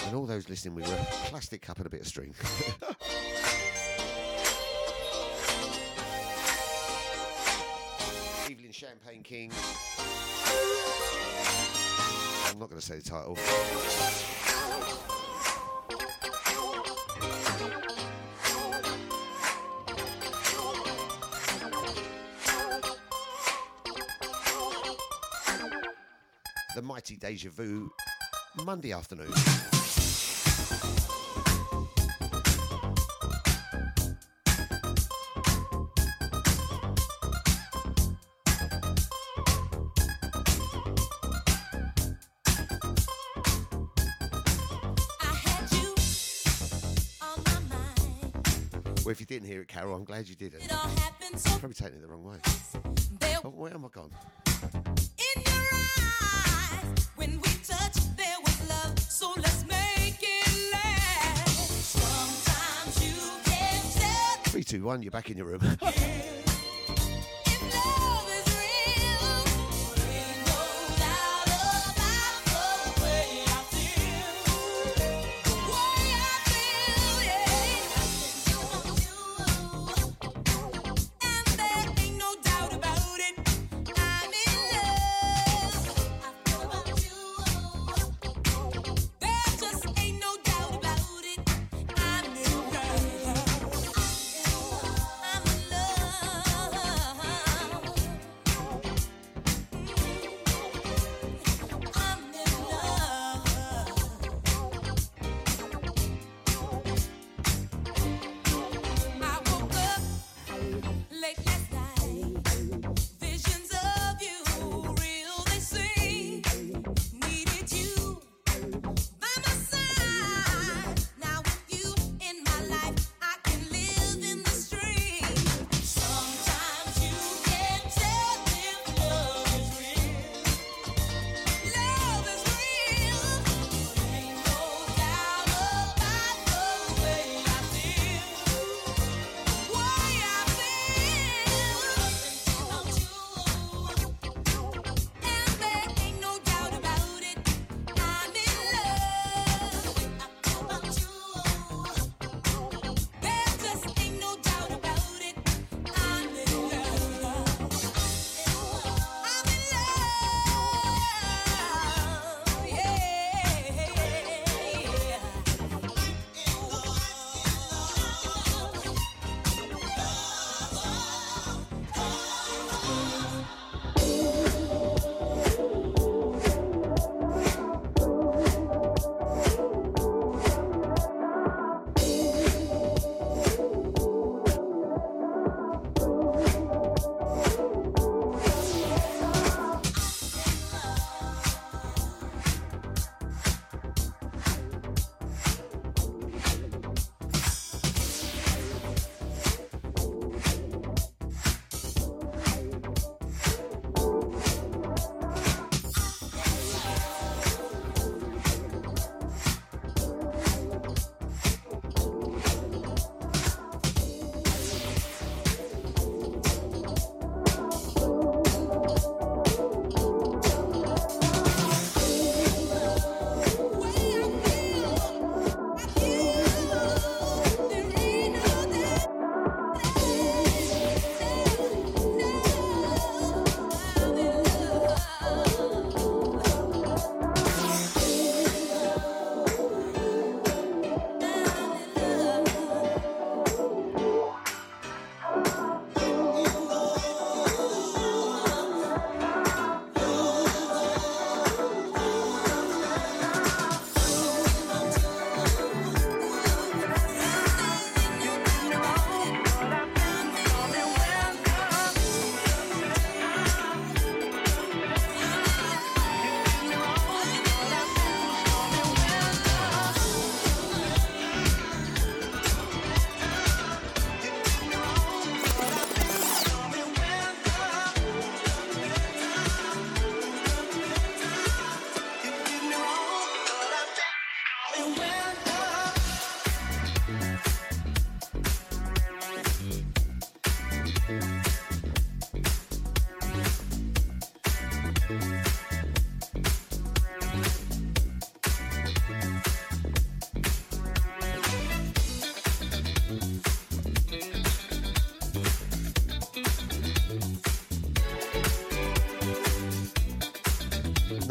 And all those listening with a plastic cup and a bit of string. <laughs> Evelyn Champagne King. I'm not going to say the title. The Mighty Deja Vu, Monday afternoon. I had you on my mind. Well, if you didn't hear it, Carol, I'm glad you didn't. It all happened so Probably taking it the wrong way. Oh, where am I gone? Three, two, one. You're back in your room. <laughs>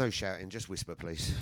No shouting, just whisper, please.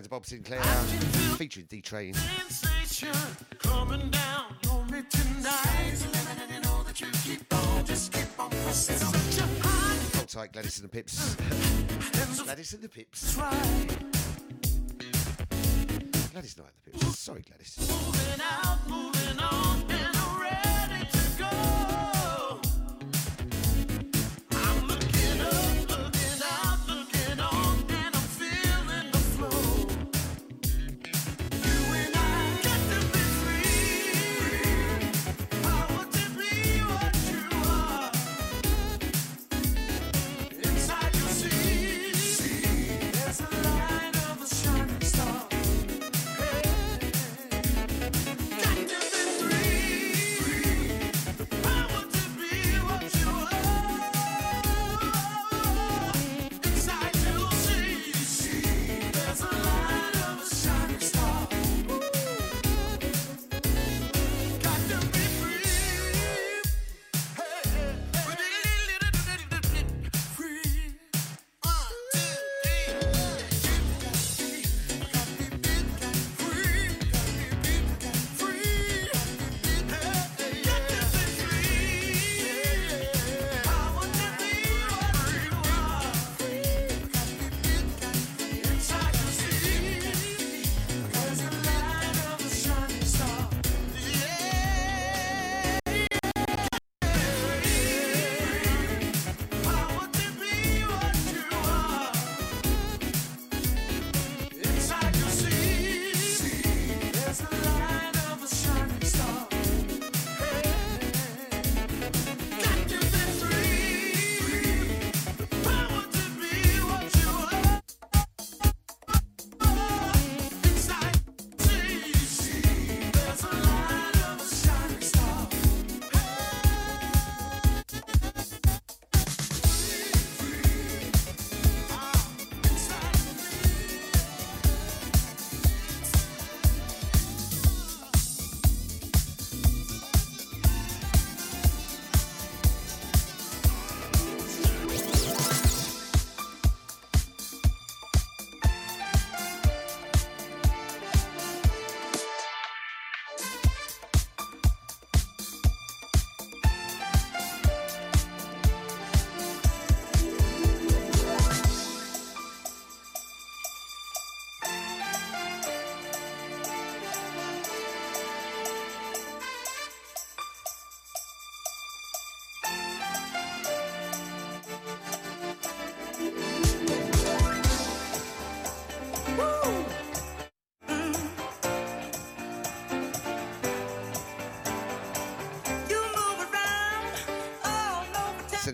Sounds of Bob Sinclar um, featuring D Train. Hold tight, Gladys and the Pips. Gladys and the Pips. Gladys not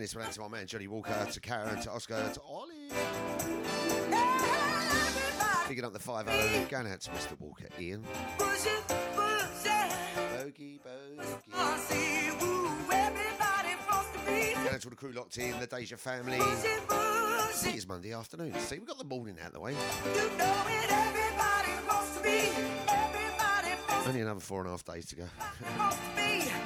this one out to my man Johnny Walker, to Karen, to Oscar, to Ollie. Picking up the 5 0, going out to Mr. Walker, Ian. Bogey, bogey. Going out to all the crew locked in, the Deja family. It is Monday afternoon. See, we've got the morning out the way. Only another four and a half days to go. <laughs>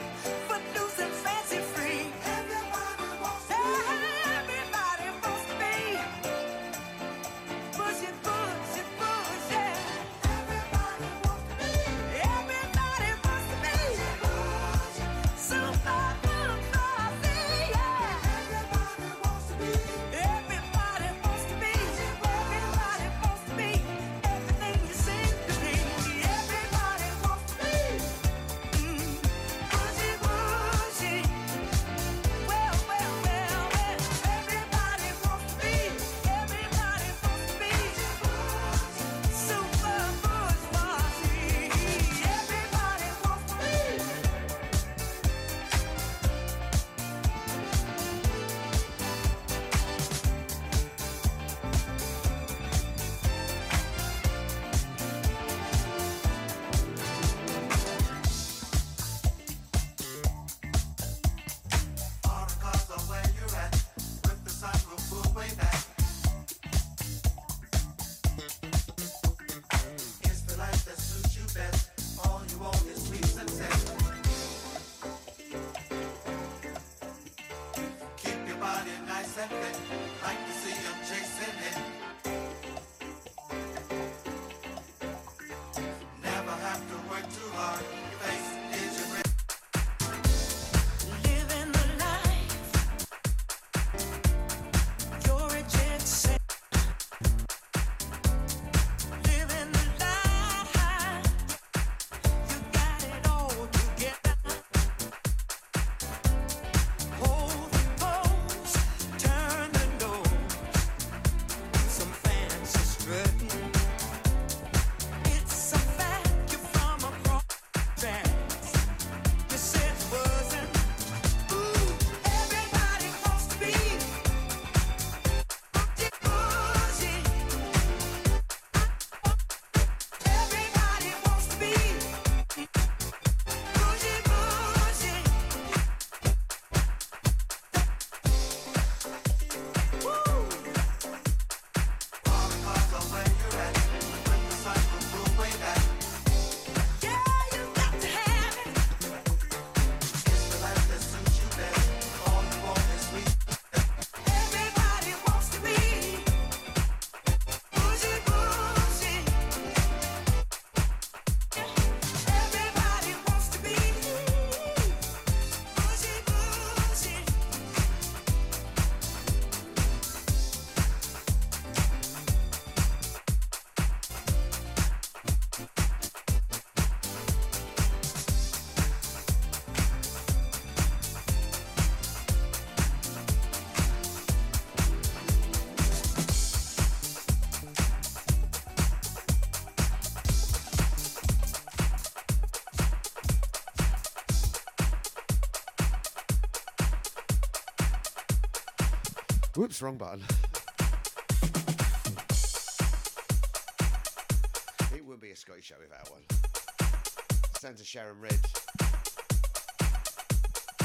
Whoops, wrong button. It would be a Scottish show without one. Santa Sharon Red.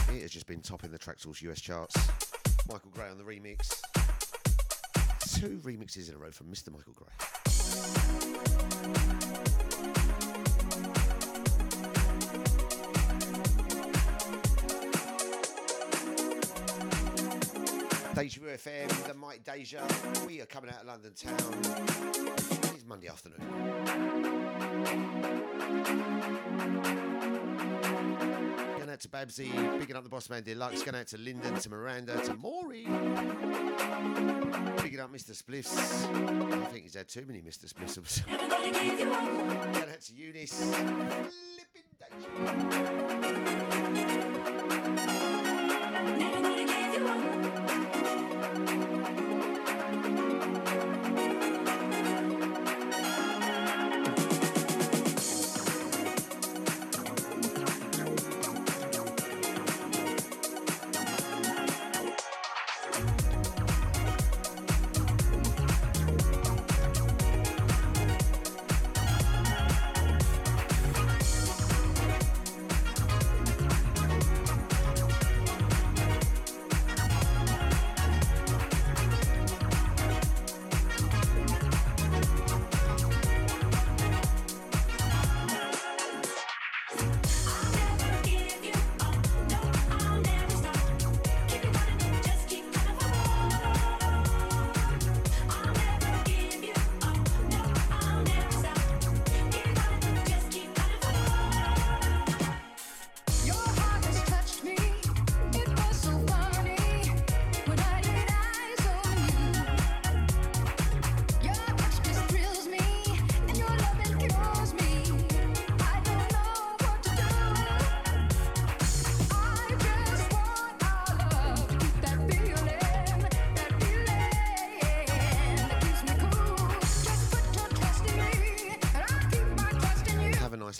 It has just been topping the Traxsource US charts. Michael Gray on the remix. Two remixes in a row from Mr. Michael Gray. Deja Vu FM, the Mike Deja. We are coming out of London town. It's Monday afternoon. Going out to Babsy, picking up the Boss Man Deluxe, going out to Lyndon, to Miranda, to Maury. Picking up Mr. Spliffs. I think he's had too many Mr. Spliffs. going out to Eunice.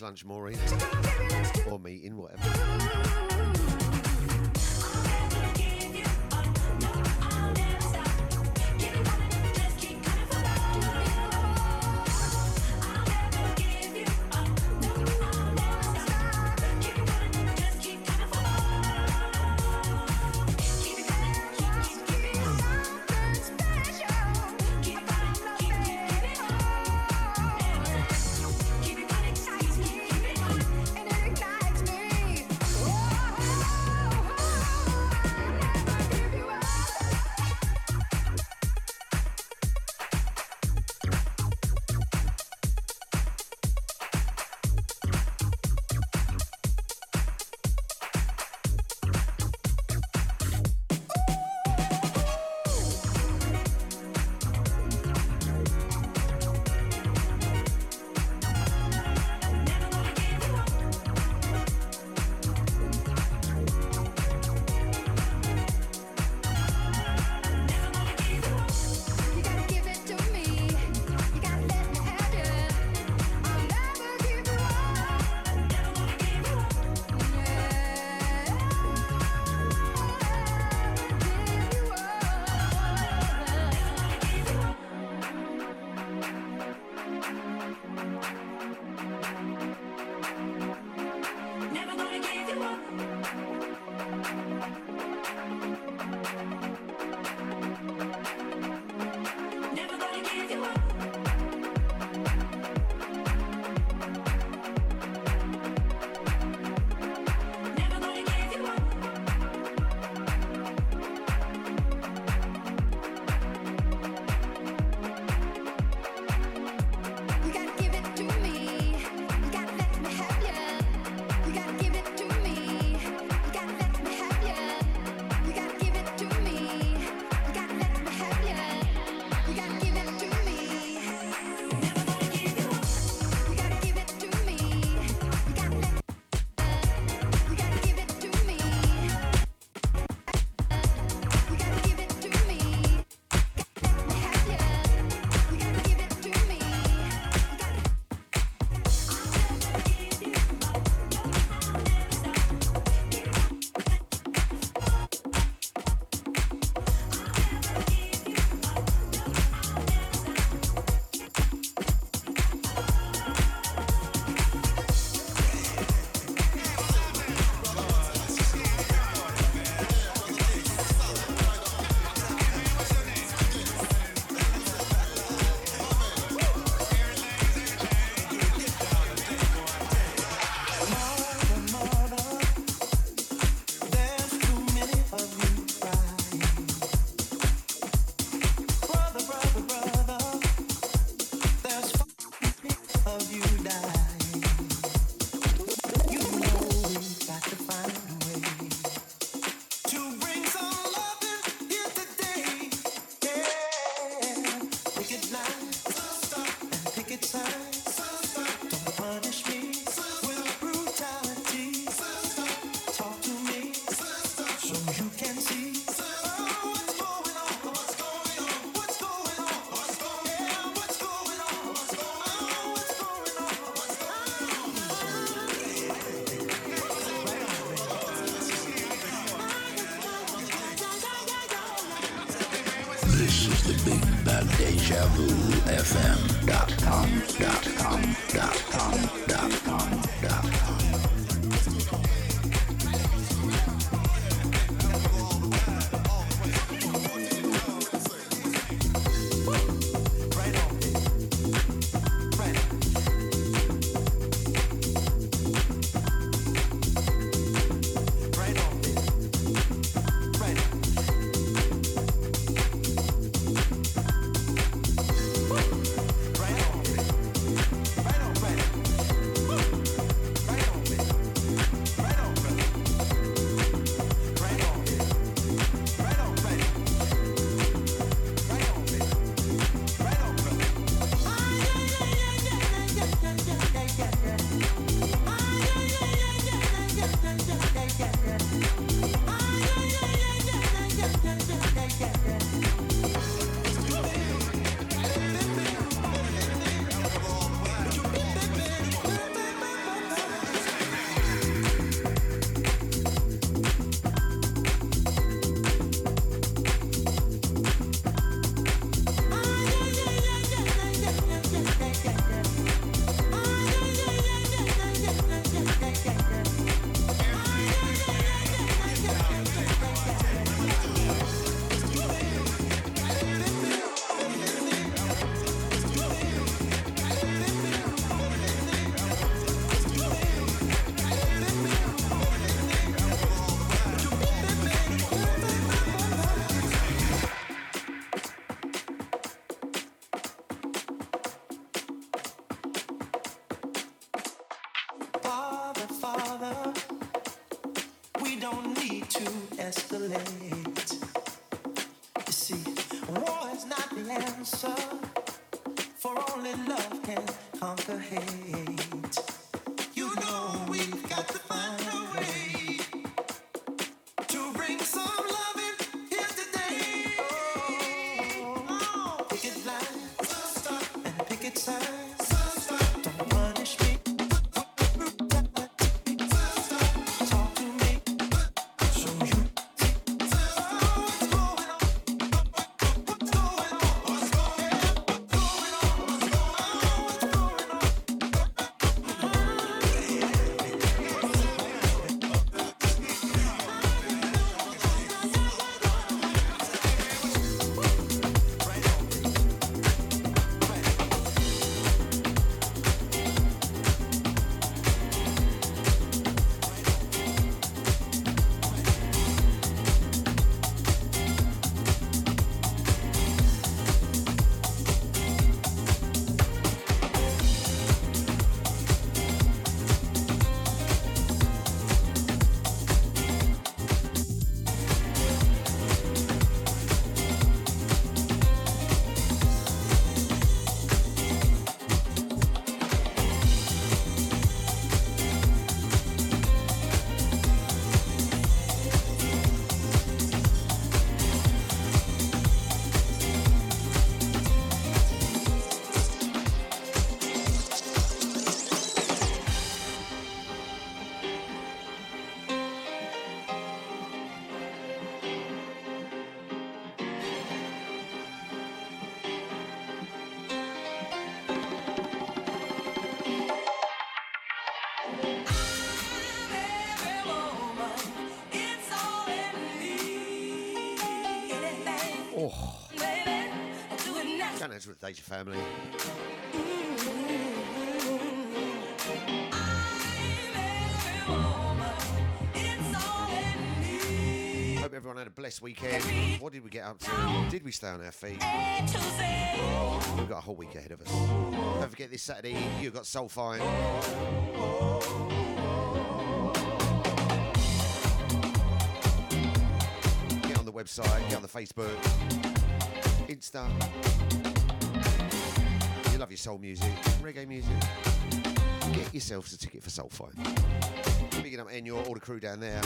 Lunch, Maureen. To escalate. You see, war is not the answer, for only love can conquer hate. Family. Hope everyone had a blessed weekend. What did we get up to? Did we stay on our feet? Oh, we've got a whole week ahead of us. Don't forget this Saturday, you've got Fine. Get on the website, get on the Facebook, Insta. You love your soul music, reggae music. Get yourselves a ticket for Soul Fine. Picking up Enyor, all the crew down there.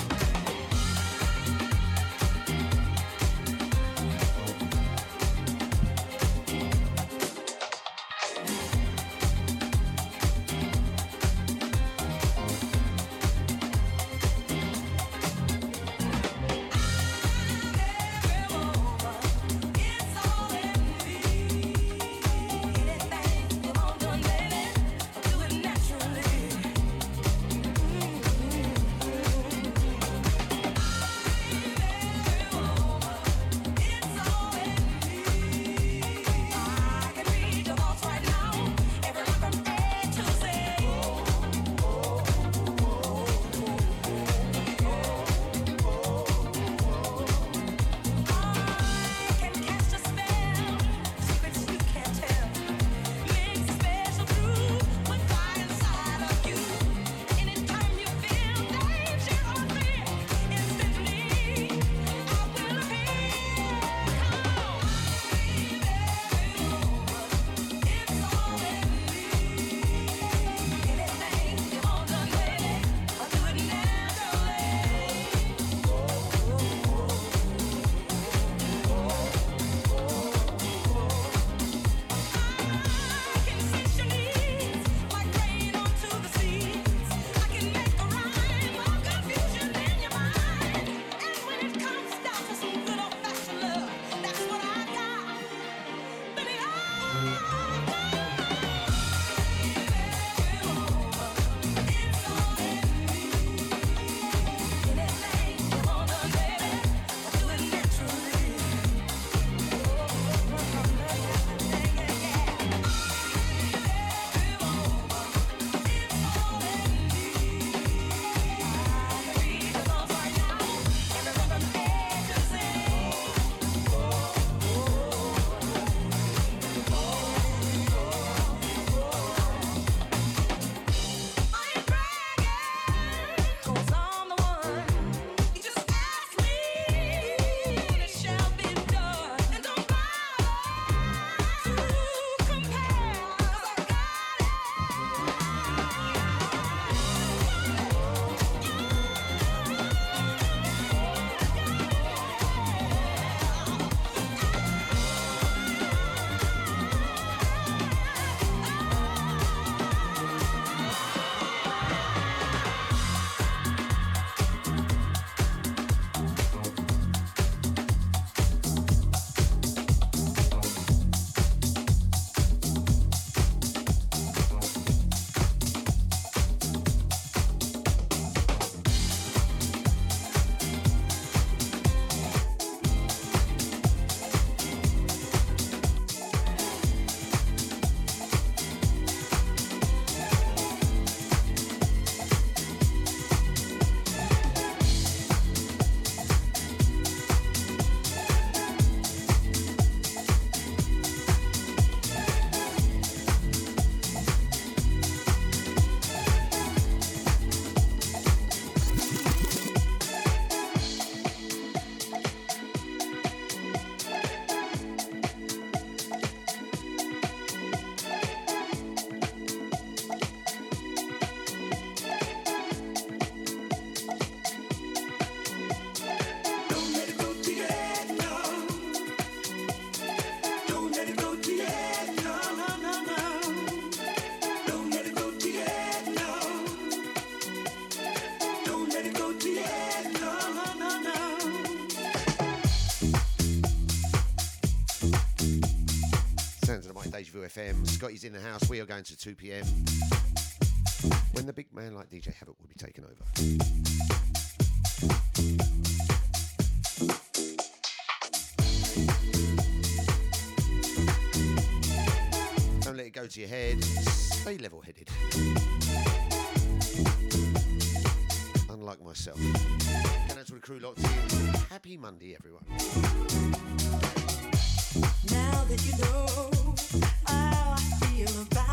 The Deja Vu FM. Scotte's in the house. We are going to 2 p.m. When the big man like DJ Havoc will be taking over. Don't let it go to your head. Stay level headed. Unlike myself. Out to the crew locked in. Happy Monday, everyone. Now that you know how I feel about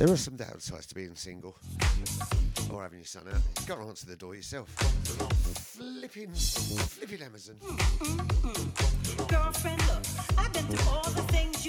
There are some downsides to being single or having your son out. You've got to answer the door yourself. Flipping, flipping Amazon. Mm-hmm. Girlfriend, look, I've been through all the things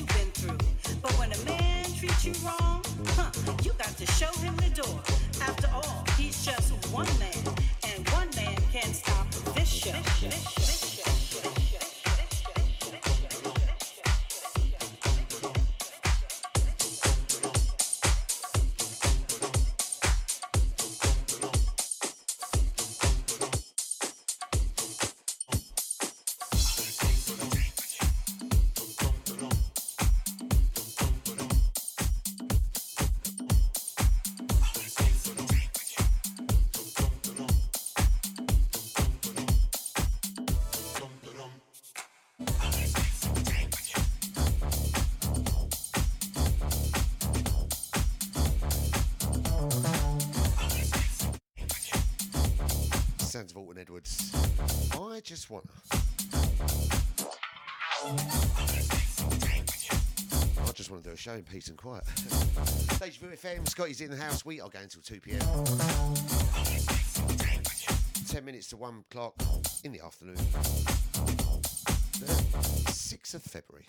Of Alton Edwards. I just wanna. I just want to do a show in peace and quiet. <laughs> Deja Vu FM, Scotte's in the house. We are going till 2 pm. 10 minutes to 1 o'clock in the afternoon. The 6th of February.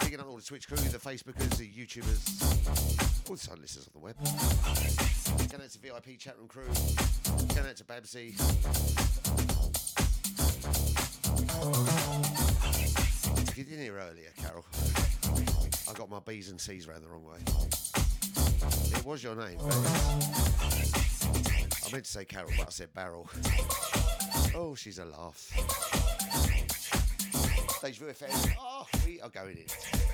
Picking up all the Twitch crew, the Facebookers, the YouTubers, all the silent listeners on the web. Going out to VIP chat room crew. Going out to Babsy. Get in here earlier, Carol. I got my B's and C's round the wrong way. It was your name. Oh. I meant to say Carol, but I said Barrel. Oh, she's a laugh. Deja Vu FM. Oh, we are going in.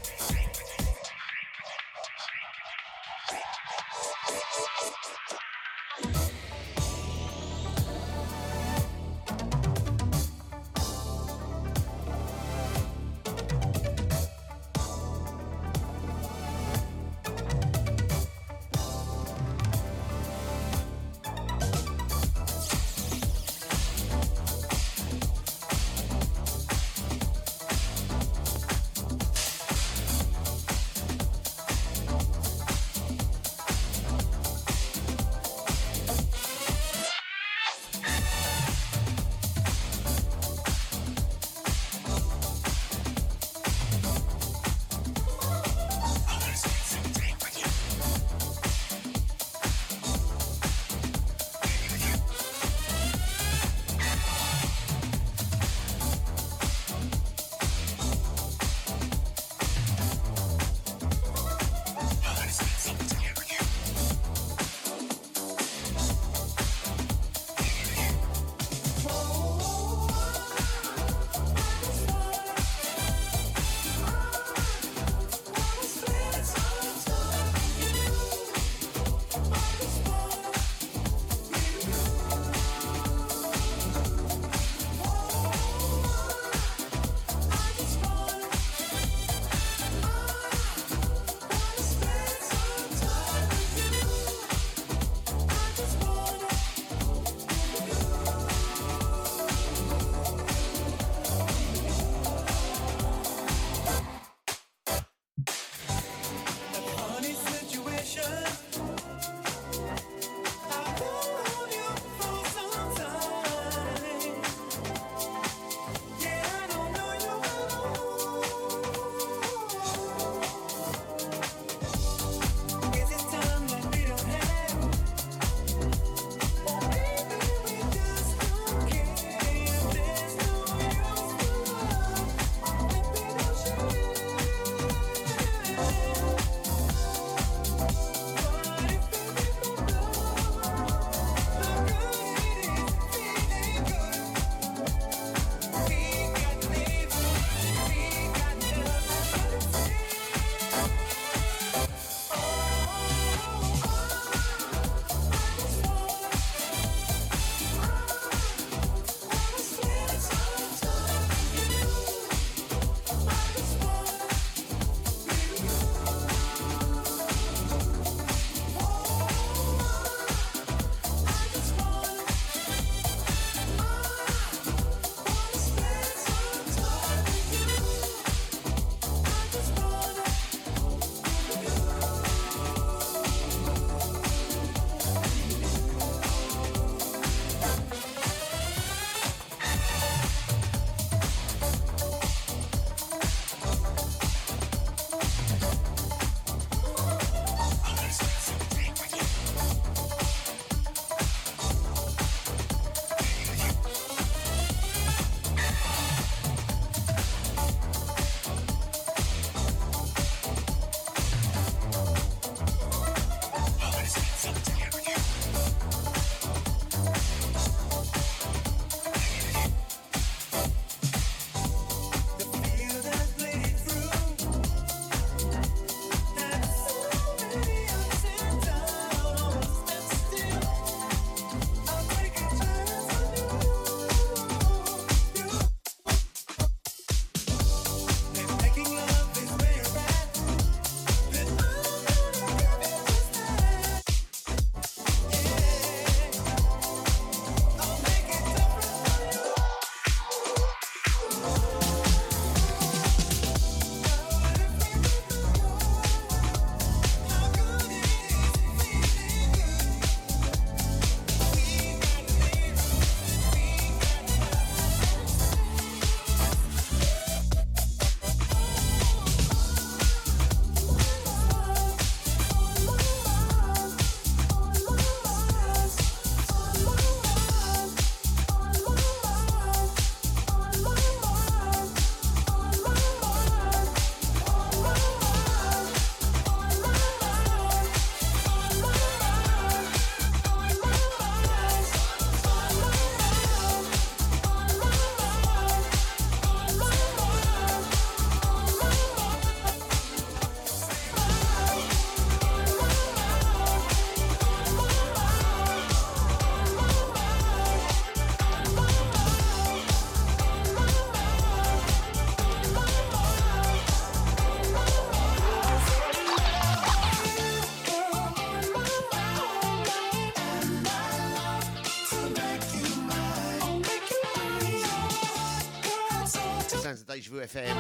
FM.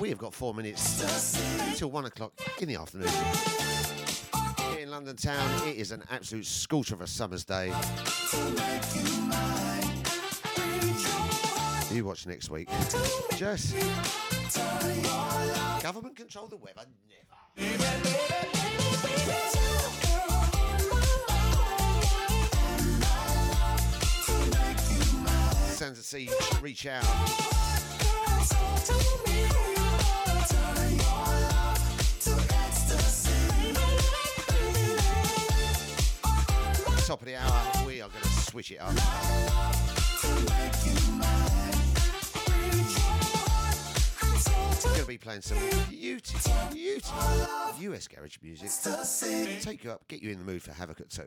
We have got four minutes till one o'clock in the afternoon. Here in London town, it is an absolute scorcher of a summer's day. You watch next week. Just government control the weather. Reach out. Top of the hour, we are going to switch it up. Going to be playing some beautiful, beautiful US garage music. Take you up, get you in the mood for Havoc at 2.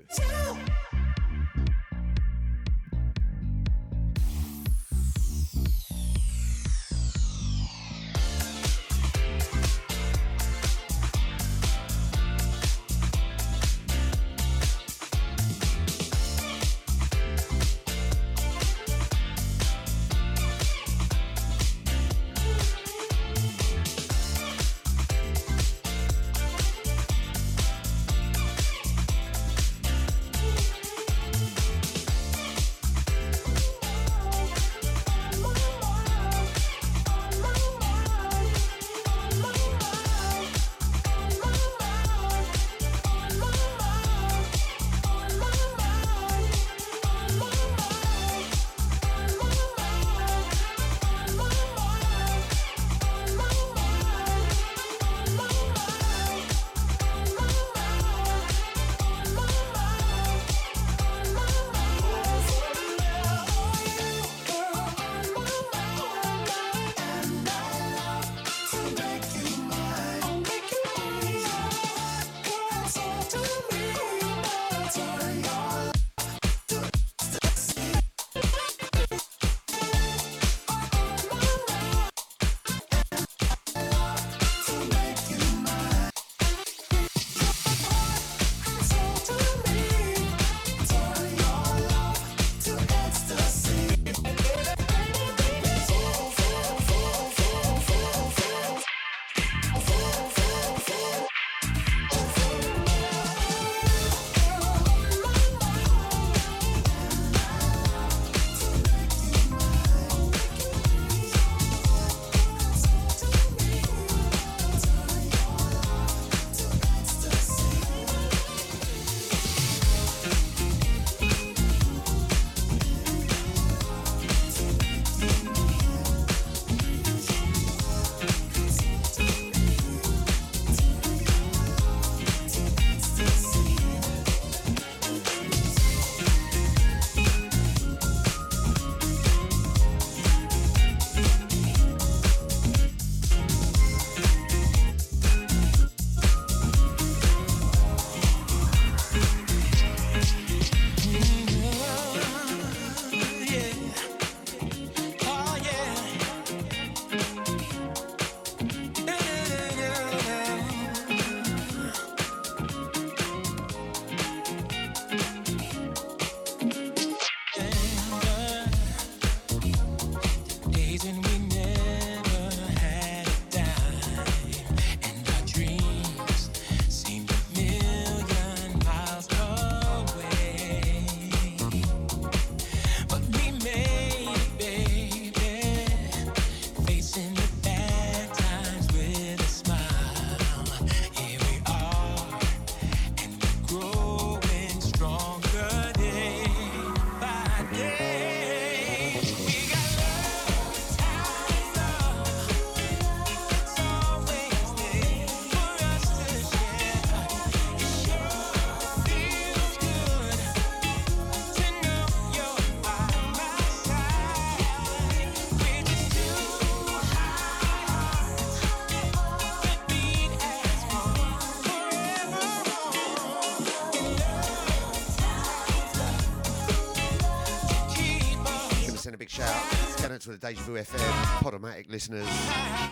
to the Deja Vu FM, Podomatic listeners,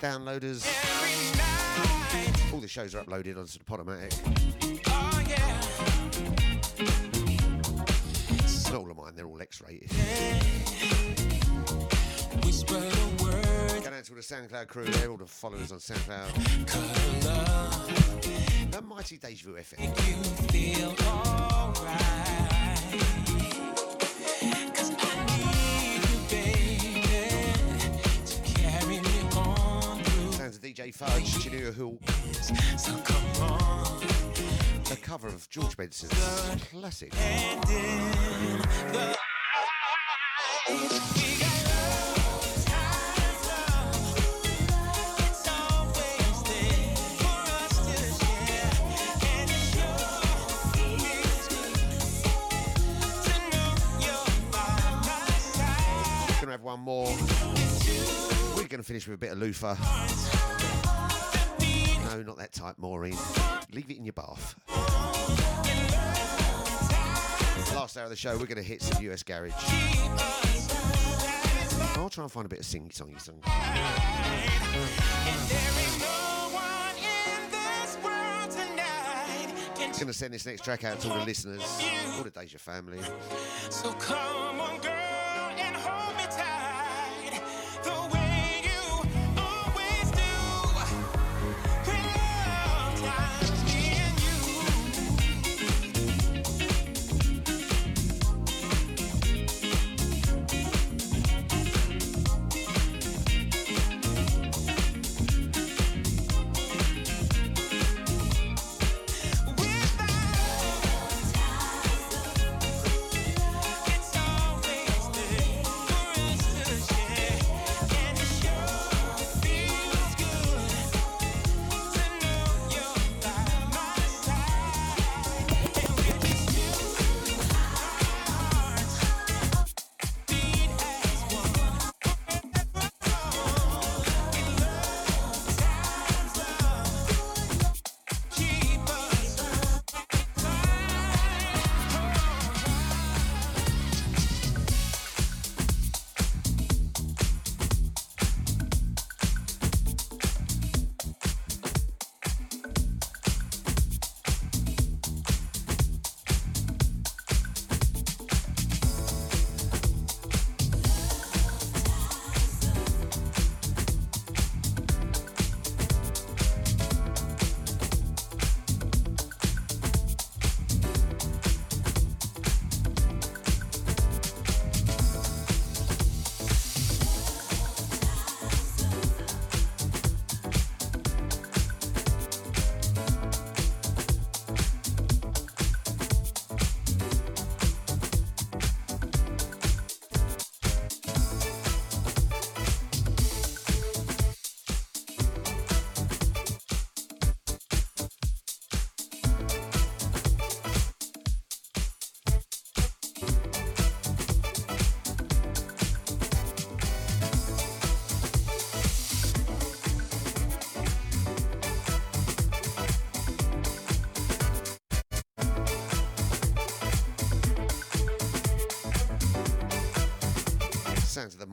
downloaders. All the shows are uploaded onto the Podomatic. Oh, yeah. Not all of mine, they're all X-rated. Yeah. Going out to all the SoundCloud crew, they're all the followers on SoundCloud. The mighty Deja Vu FM. A Fudge, you know who cover of George Benson's classic. finish with a bit of loofah. No, not that type, Maureen. Leave it in your bath. Last hour of the show, we're going to hit some US Garage. I'll try and find a bit of singy songy song. I'm going to send this next track out to all the listeners, all the Deja family. So come on, girl.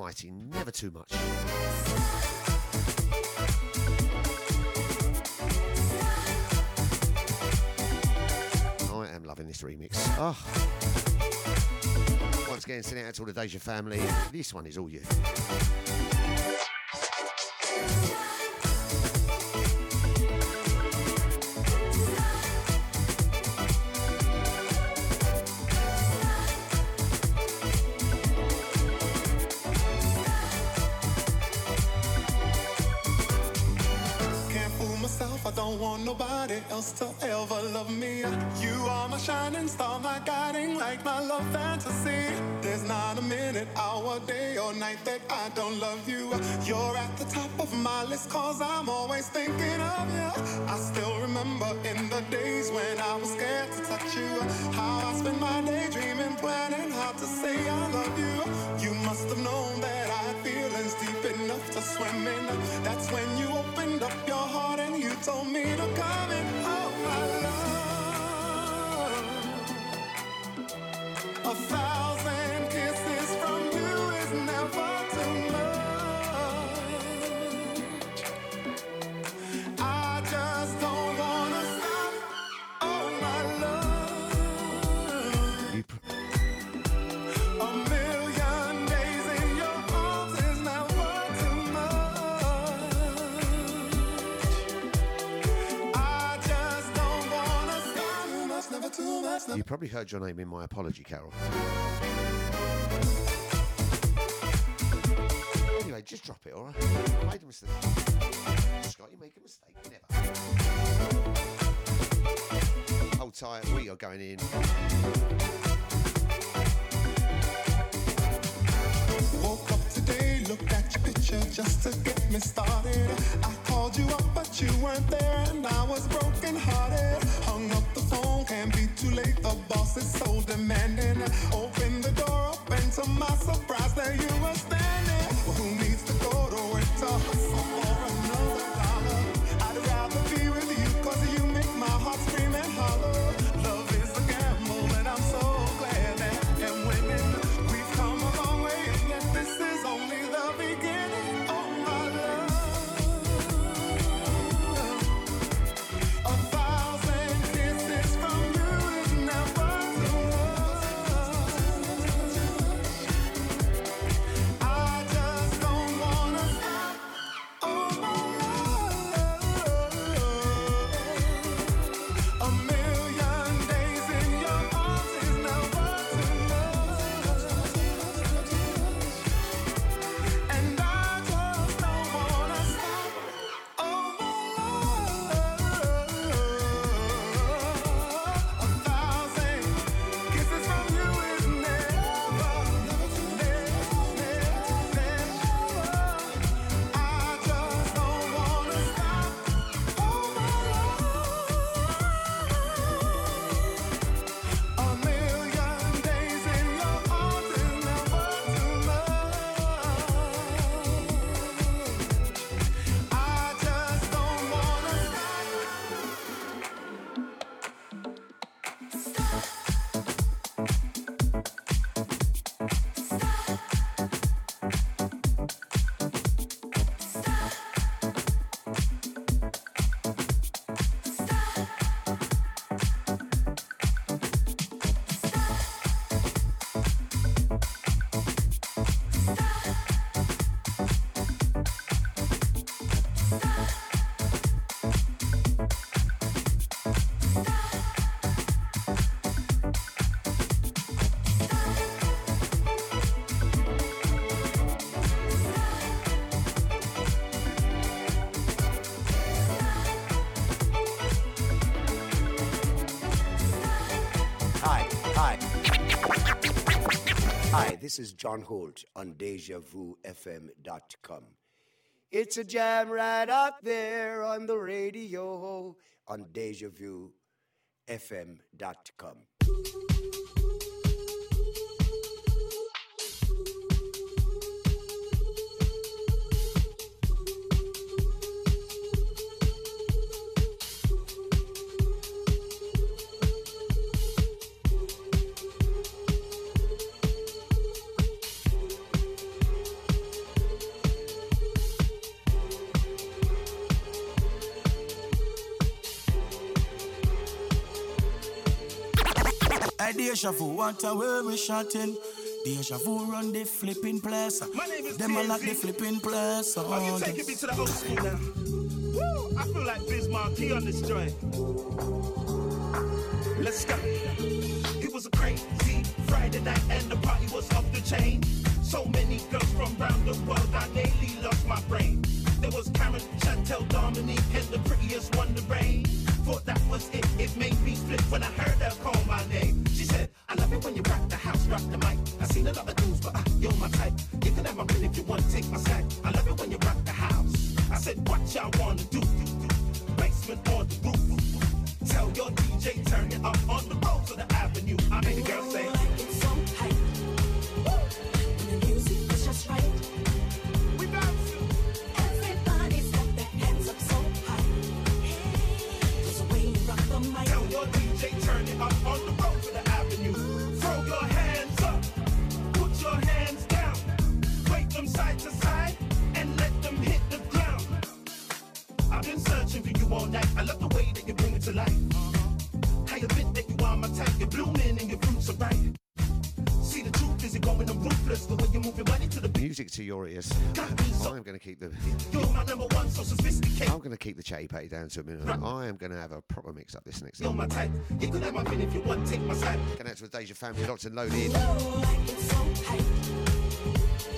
mighty, never too much. I am loving this remix. Oh. Once again, sending out to all the Deja family. This one is all you. probably heard your name in my apology, Carol. Anyway, just drop it, all right? Made a mistake. Scott, you make a mistake, never. Hold tight, we are going in. Woke up today, looked at your picture just to get me started. man. This is John Holt on DejaVuFM.com. It's a jam right up there on the radio on DejaVuFM.com. Deja vu, what a way we. Deja vu run the flipping place. Them like the flipping place. Oh, you taking me to the old school now. Woo! I feel like Bismarck on this joint. Let's go. It was a crazy Friday night and the party was off the chain. So many girls from around the world, I nearly lost my brain. There was Karen, Chantel, Dominique, and the prettiest one, to brain. keep the. One, so I'm going to keep the chatty patty down to a minimum. I am going to have a proper mix up this next. You're time. my type. You can have my pin if you want. Take my side. Going out to the Deja family. Locked and loaded. Oh,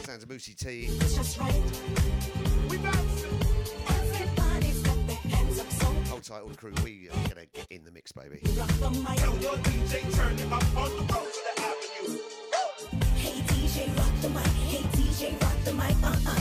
Sounds of Mousse T. It's just right. We so Hold tight, all the crew. We are going to get in the mix, baby. Tell your DJ, turn up on the road to the avenue. Hey DJ, rock the mic. Hey DJ, rock the mic. Uh-uh.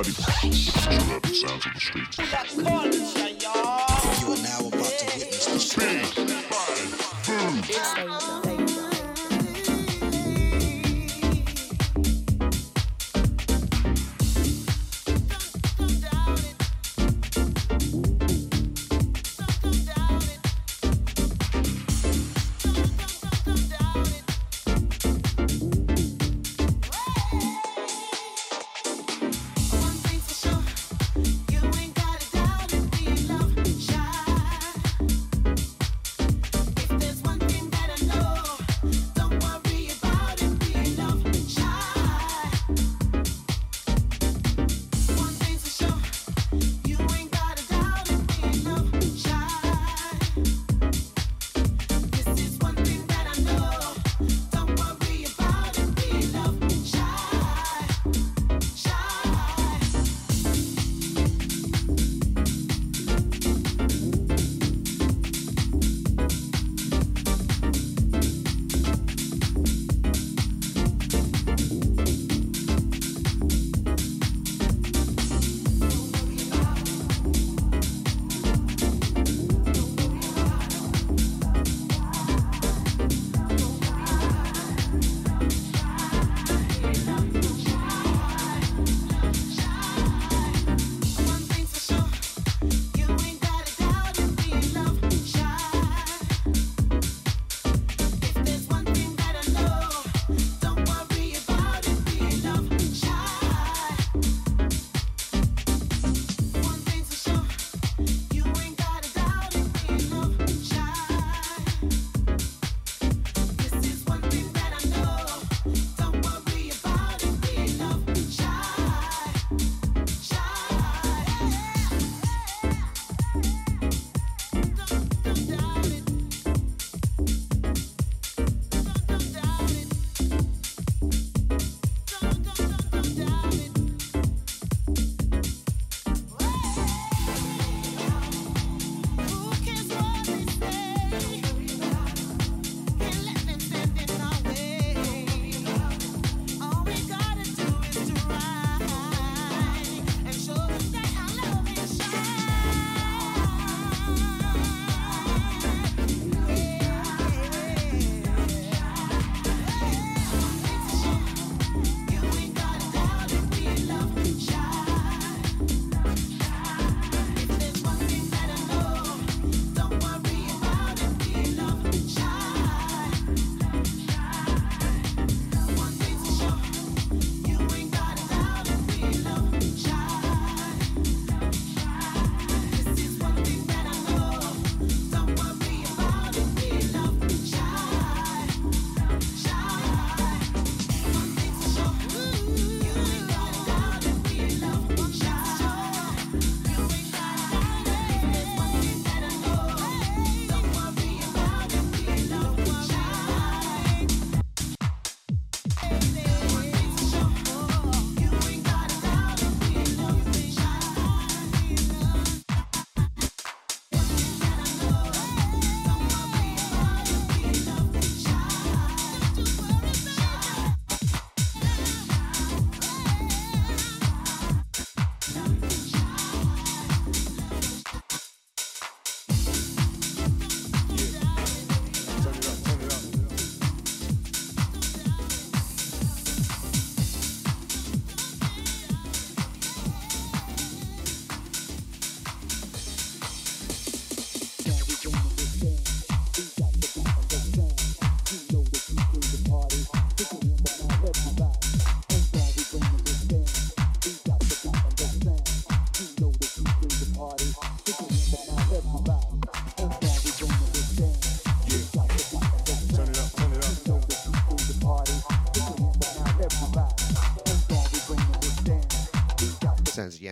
How do you capture the sounds of the streets?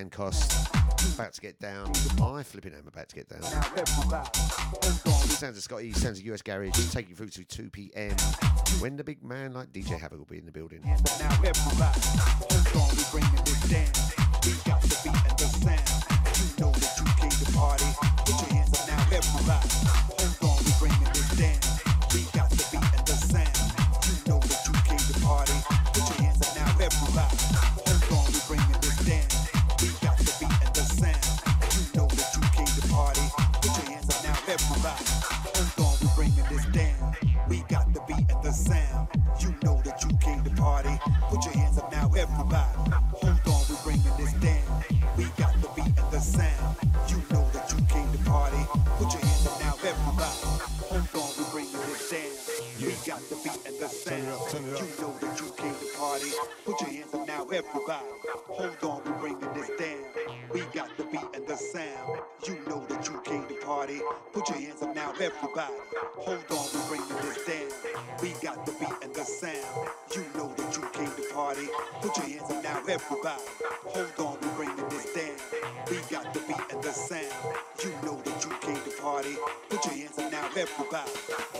cost About to get down. I flipping am about to get down. Sounds of Scotty, sounds of US Garage, taking you through to 2 p.m. When the big man like DJ Havoc will be in the building. sound. You know that you came to party. Put your hands up now, everybody. Hold on, we're bringing this down. We got the beat and the sound. You know that you came to party. Put your hands up now, everybody. Hold on, we're bringing this down. We got the beat and the sound. You know that you came to party. Put your hands up now, everybody.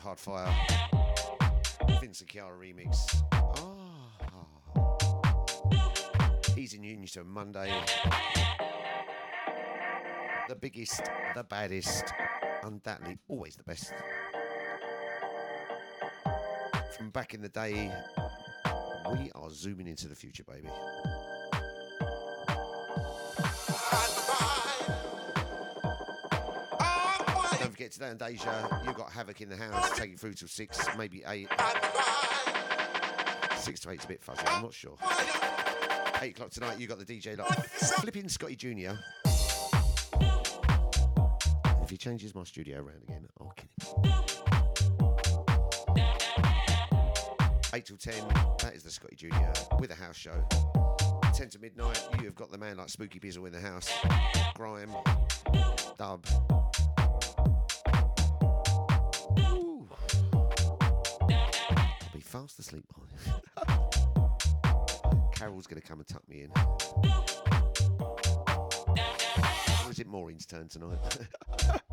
Hot Fire. Vincent Chiara remix. He's in Union to Monday. The biggest, the baddest, undoubtedly always the best. From back in the day, we are zooming into the future, baby. You've got Havoc in the house, take it through till six, maybe eight. Six to eight's a bit fuzzy, I'm not sure. Eight o'clock tonight, you got the DJ lot. Flipping Scotty Jr. If he changes my studio around again, I'll kill him. 8 till 10, that is the Scotty Jr. with a house show. 10 to midnight, you have got the man like Spooky Bizzle in the house. Grime, Dub. Fast asleep. Carol's going to come and tuck me in. Or is it Maureen's turn tonight? <laughs>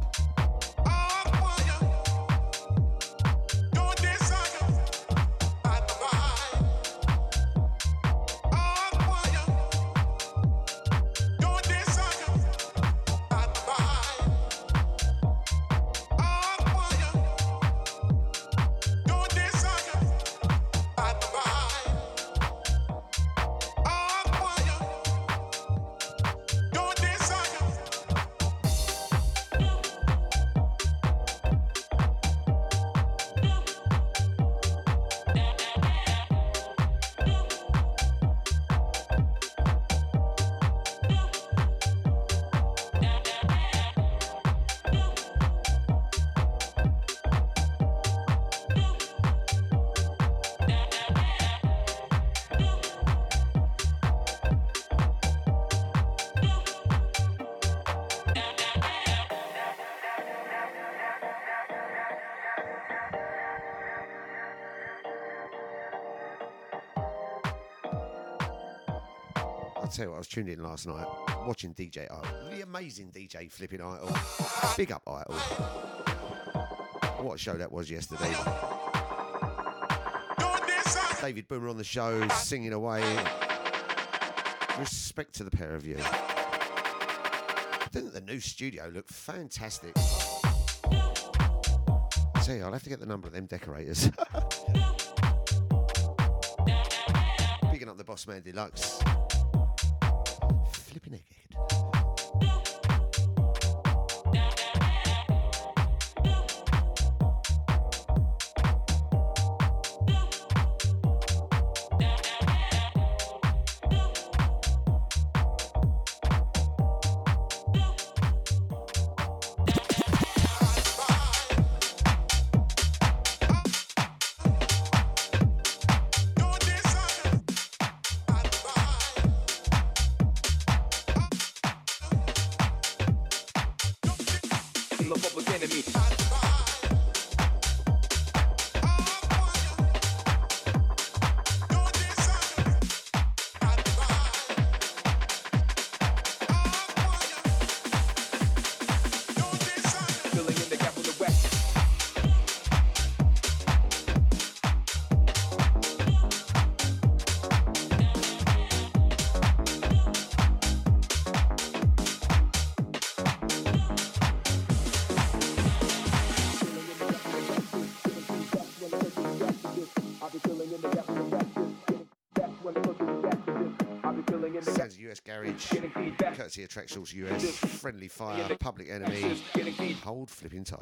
tell you what, I was tuned in last night watching DJ Idol. The amazing DJ flipping Idol. Big up Idol. What a show that was yesterday. David Boomer on the show, singing away. Respect to the pair of you. Think the new studio looked fantastic. I tell you, I'll have to get the number of them decorators. <laughs> Picking up the Boss Man Deluxe. Flipping egghead. Courtesy of Source US, Friendly Fire, Public Enemy, Hold Flipping Tight.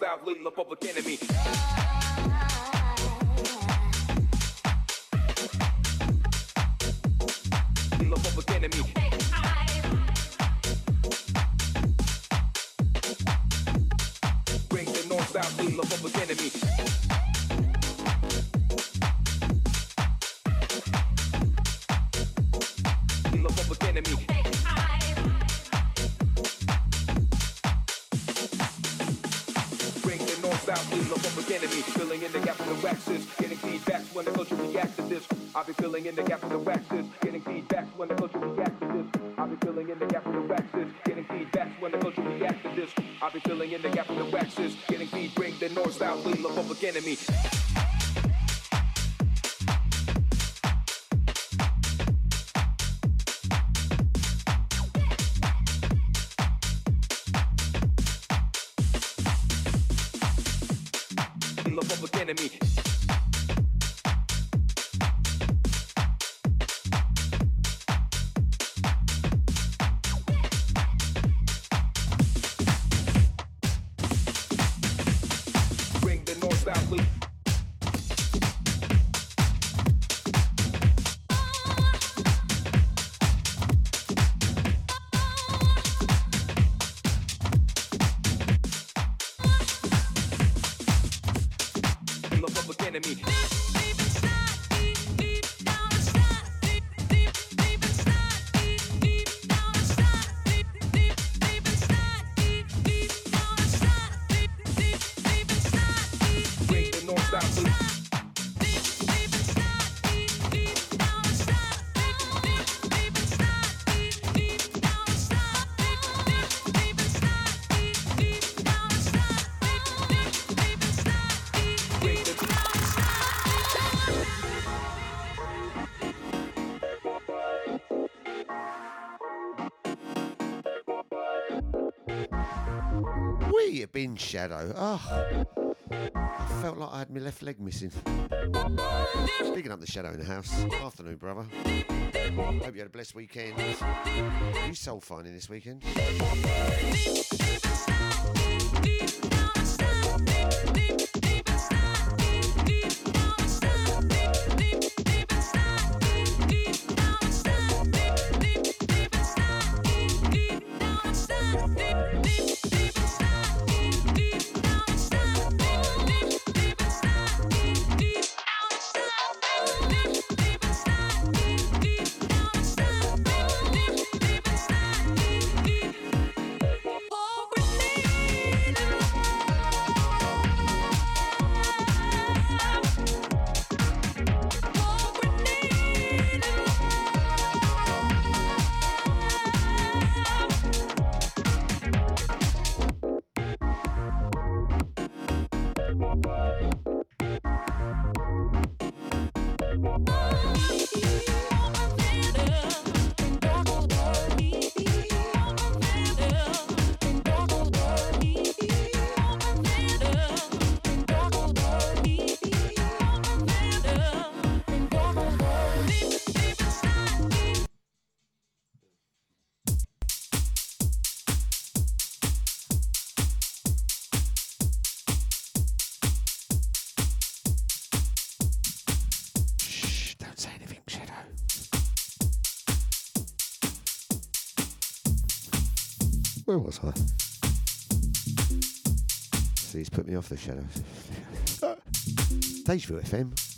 style, the public enemy. enemy. We have been shadow. Oh, I felt like I had my left leg missing. Speaking up the shadow in the house. Afternoon, brother. Hope you had a blessed weekend. Are you soul finding this weekend? Was he's put me off the shadows. <laughs> Deja Vu FM.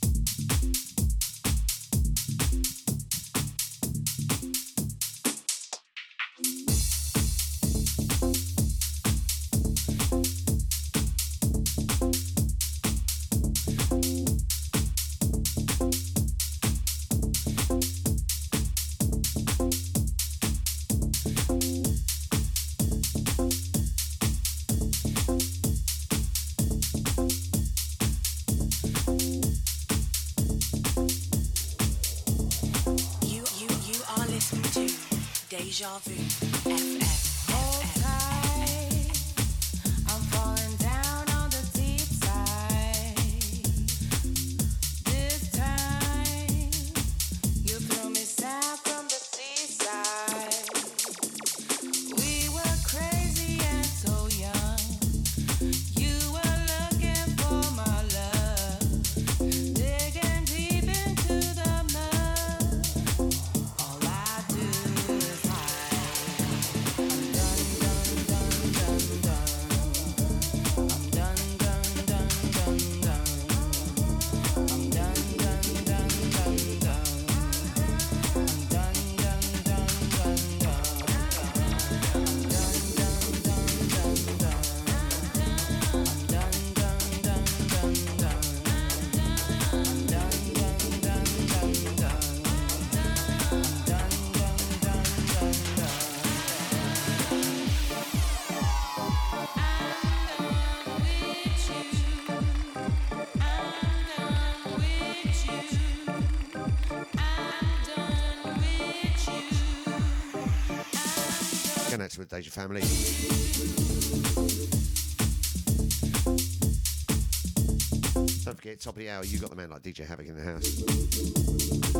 Family. Don't forget, top of the hour, you got the man like DJ Havoc in the house.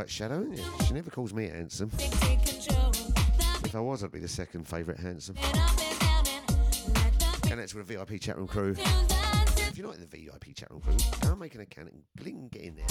Right, Shadow? She never calls me handsome. If I was, I'd be the second favourite handsome. And it's with a VIP chat room crew. If you're not in the VIP chat room crew, and make an account and get in there.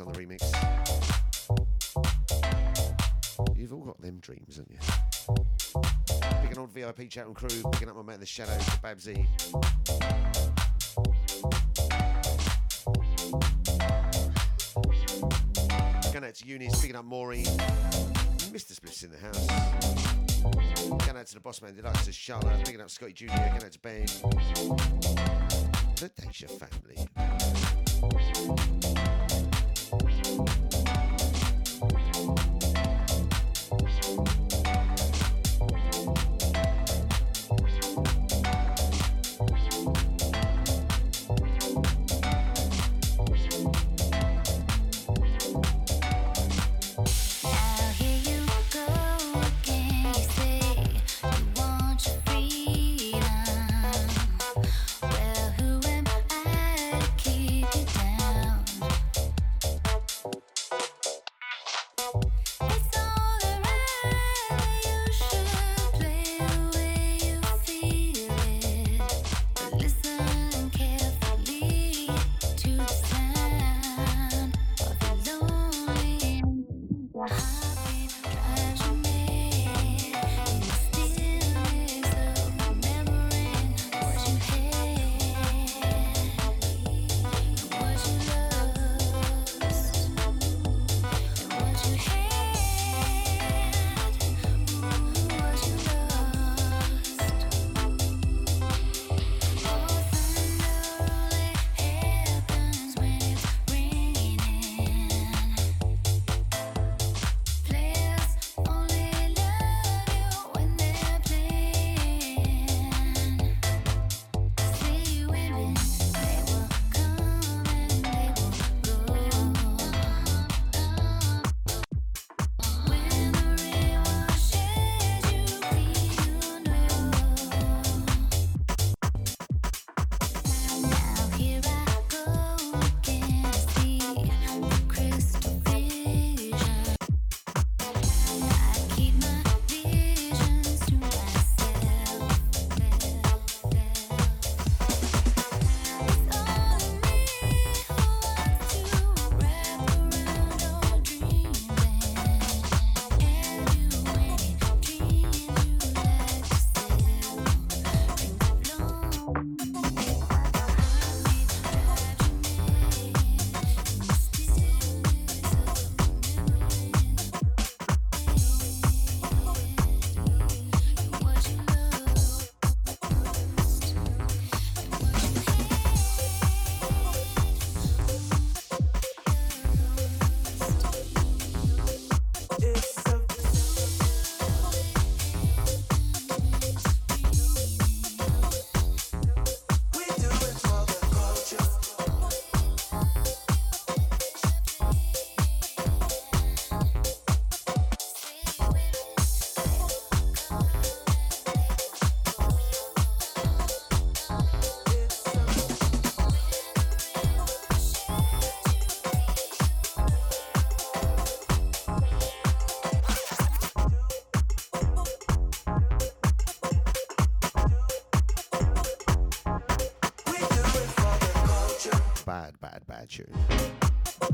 On the mm. remix. You've all got them dreams, haven't you? Picking on VIP chat and crew, picking up my man in the shadows, Babsy. Going out to Eunice, picking up Maureen. Mr. Spliff's in the house. Going out to the boss man deluxe to Charlotte, picking up Scotty Jr., going out to Ben. The Deja family. Tune.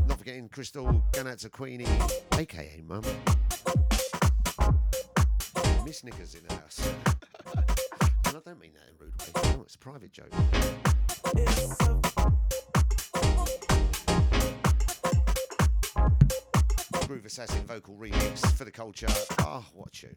Not forgetting Crystal, going out to Queenie, aka Mum. Miss Knickers in the house. and I don't mean that in a rude way. No, it's a private joke. Groove Assassin vocal remix for the culture. Ah, what a tune.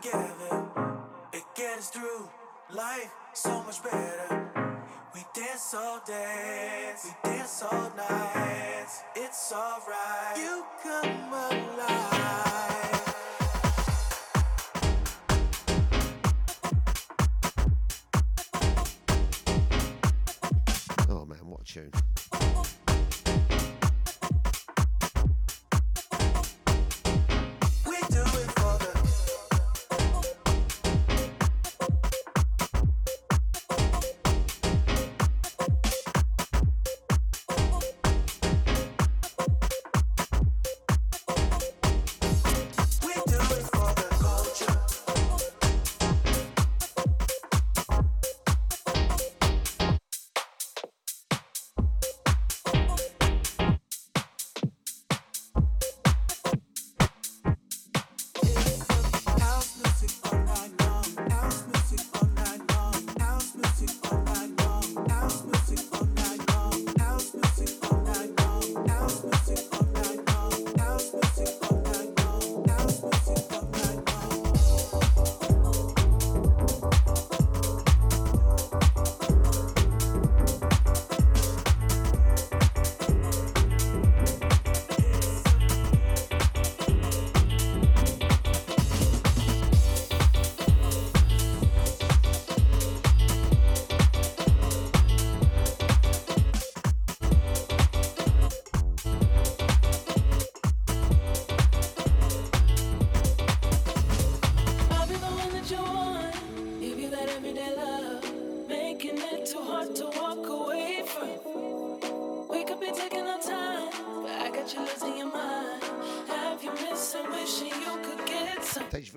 Together. It gets through life so much better. We dance all day, we dance all night. It's alright. You come alive. Oh man, what a tune.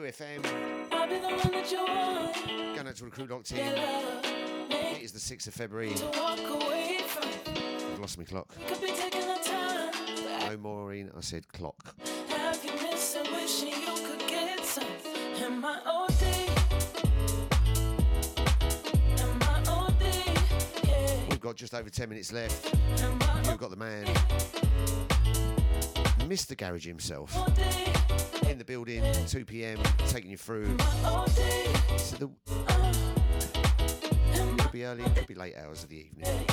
Crew FM. Going out to recruit Crew Lock team. It is the 6th of February. I've lost my clock. No, Maureen, I said clock. We've got just over 10 minutes left. You've got the man. Mr. Garage himself, in the building, 2 pm, taking you through. So the, could be early, could be late hours of the evening.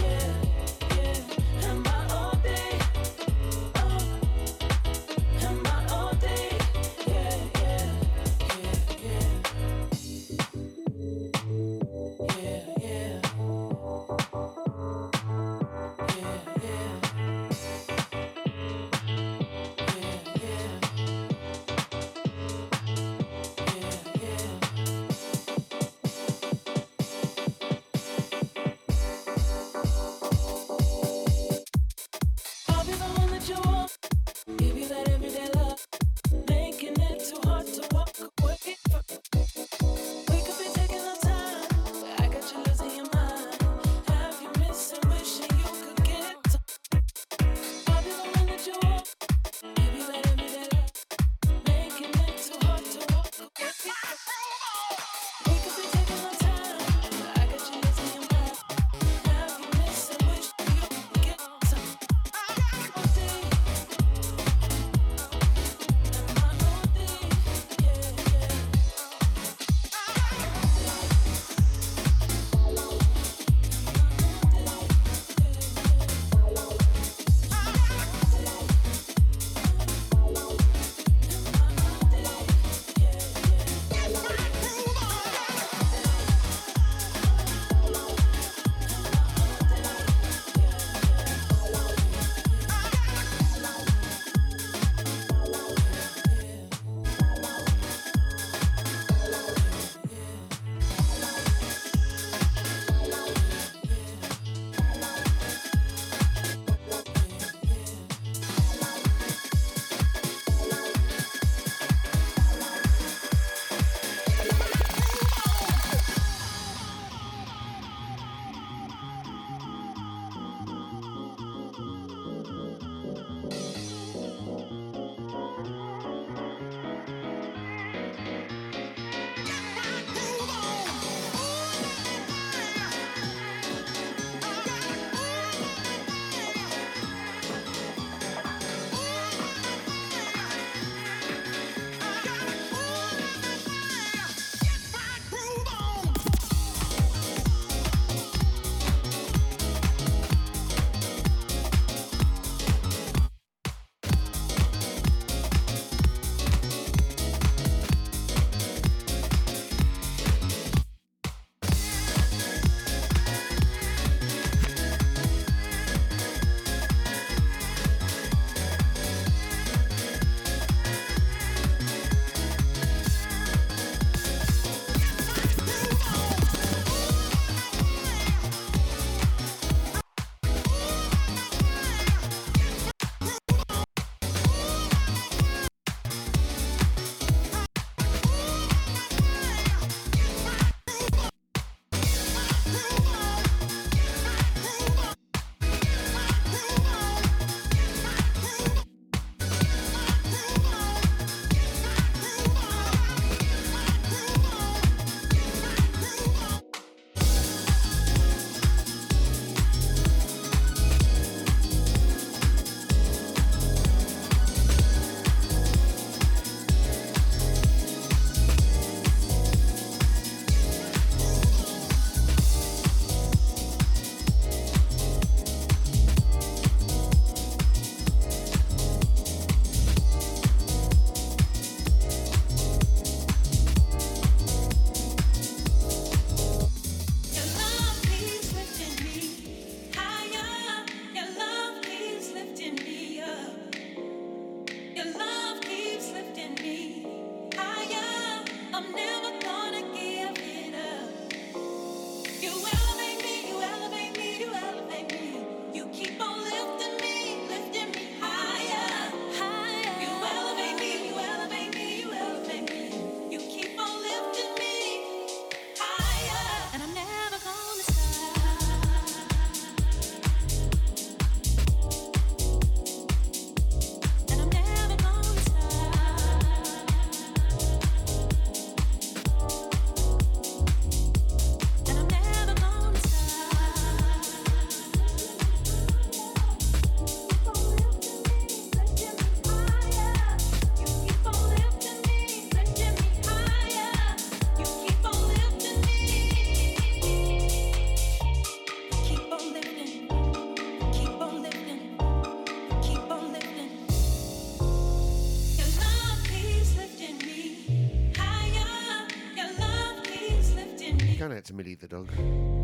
To Millie the dog.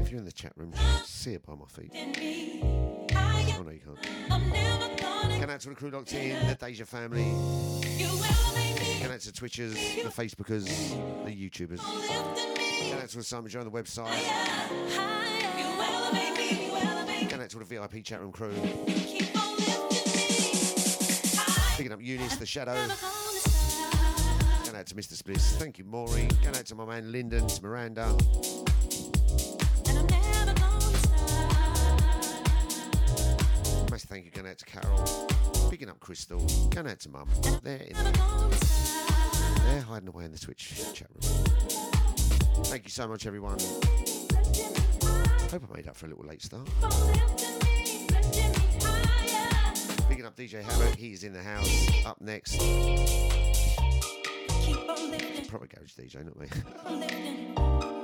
If you're in the chat room, see her by my feet. Oh no, you can't. Out to the crew locked in, the Deja family. Going out to Twitchers, the Facebookers, the YouTubers. Going out to the Simon Joe on the website. Going out to the VIP chat room crew. Picking up Eunice, the Shadow. Going out to Mr. Spliss. Thank you, Maury. Going out to my man Lyndon, Miranda. Thank you going out to Carol. Picking up Crystal. Going out to Mum. They're in there. They're hiding away in the Twitch chat room. Thank you so much, everyone. Hope I made up for a little late start. Picking up DJ Havoc. He's in the house. Up next. Proper garage DJ, not me.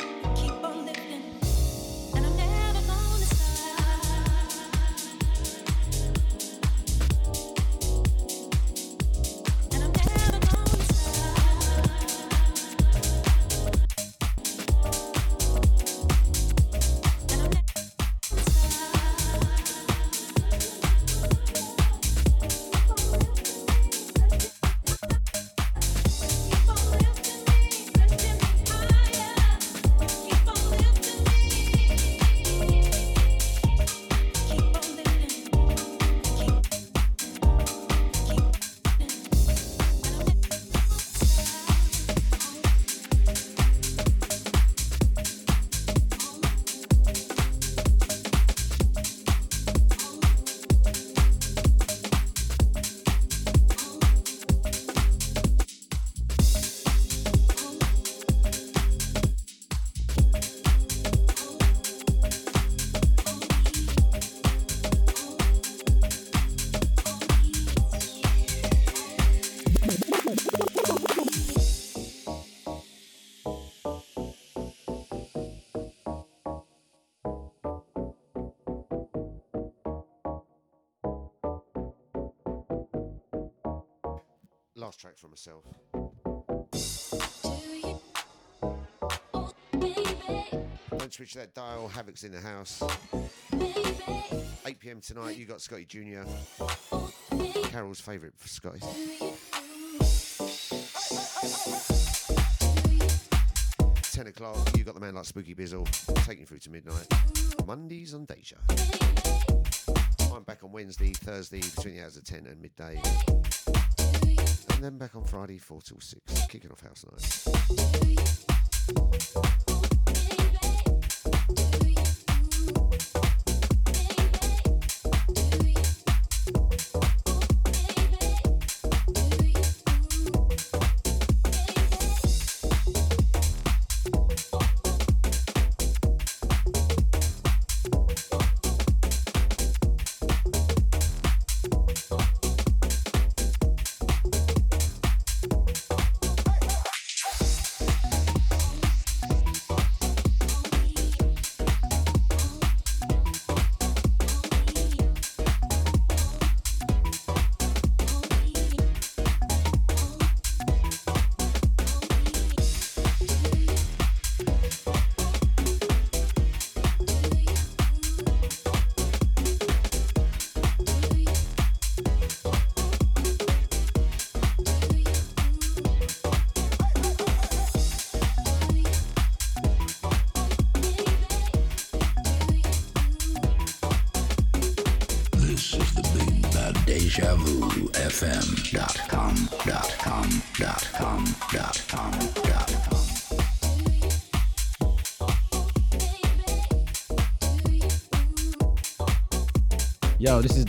For myself. Don't switch that dial. Havoc's in the house. 8 pm tonight. You got Scotty Jr. Carol's favourite for Scotty. Ten o'clock. You got the man like Spooky Bizzle. Taking through to midnight. Mondays on Deja. I'm back on Wednesday, Thursday between the hours of 10 and midday. And then back on Friday, 4 till 6, kicking off house night.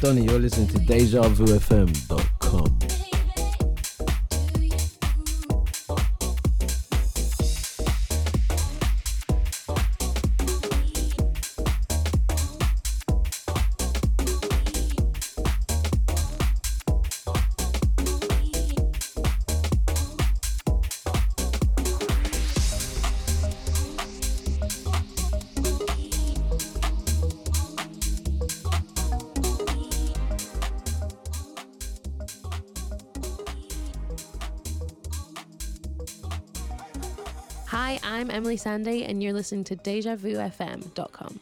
Donny. You're listening to DejaVuFM.com. Emeli Sandé, and you're listening to DejaVuFM.com.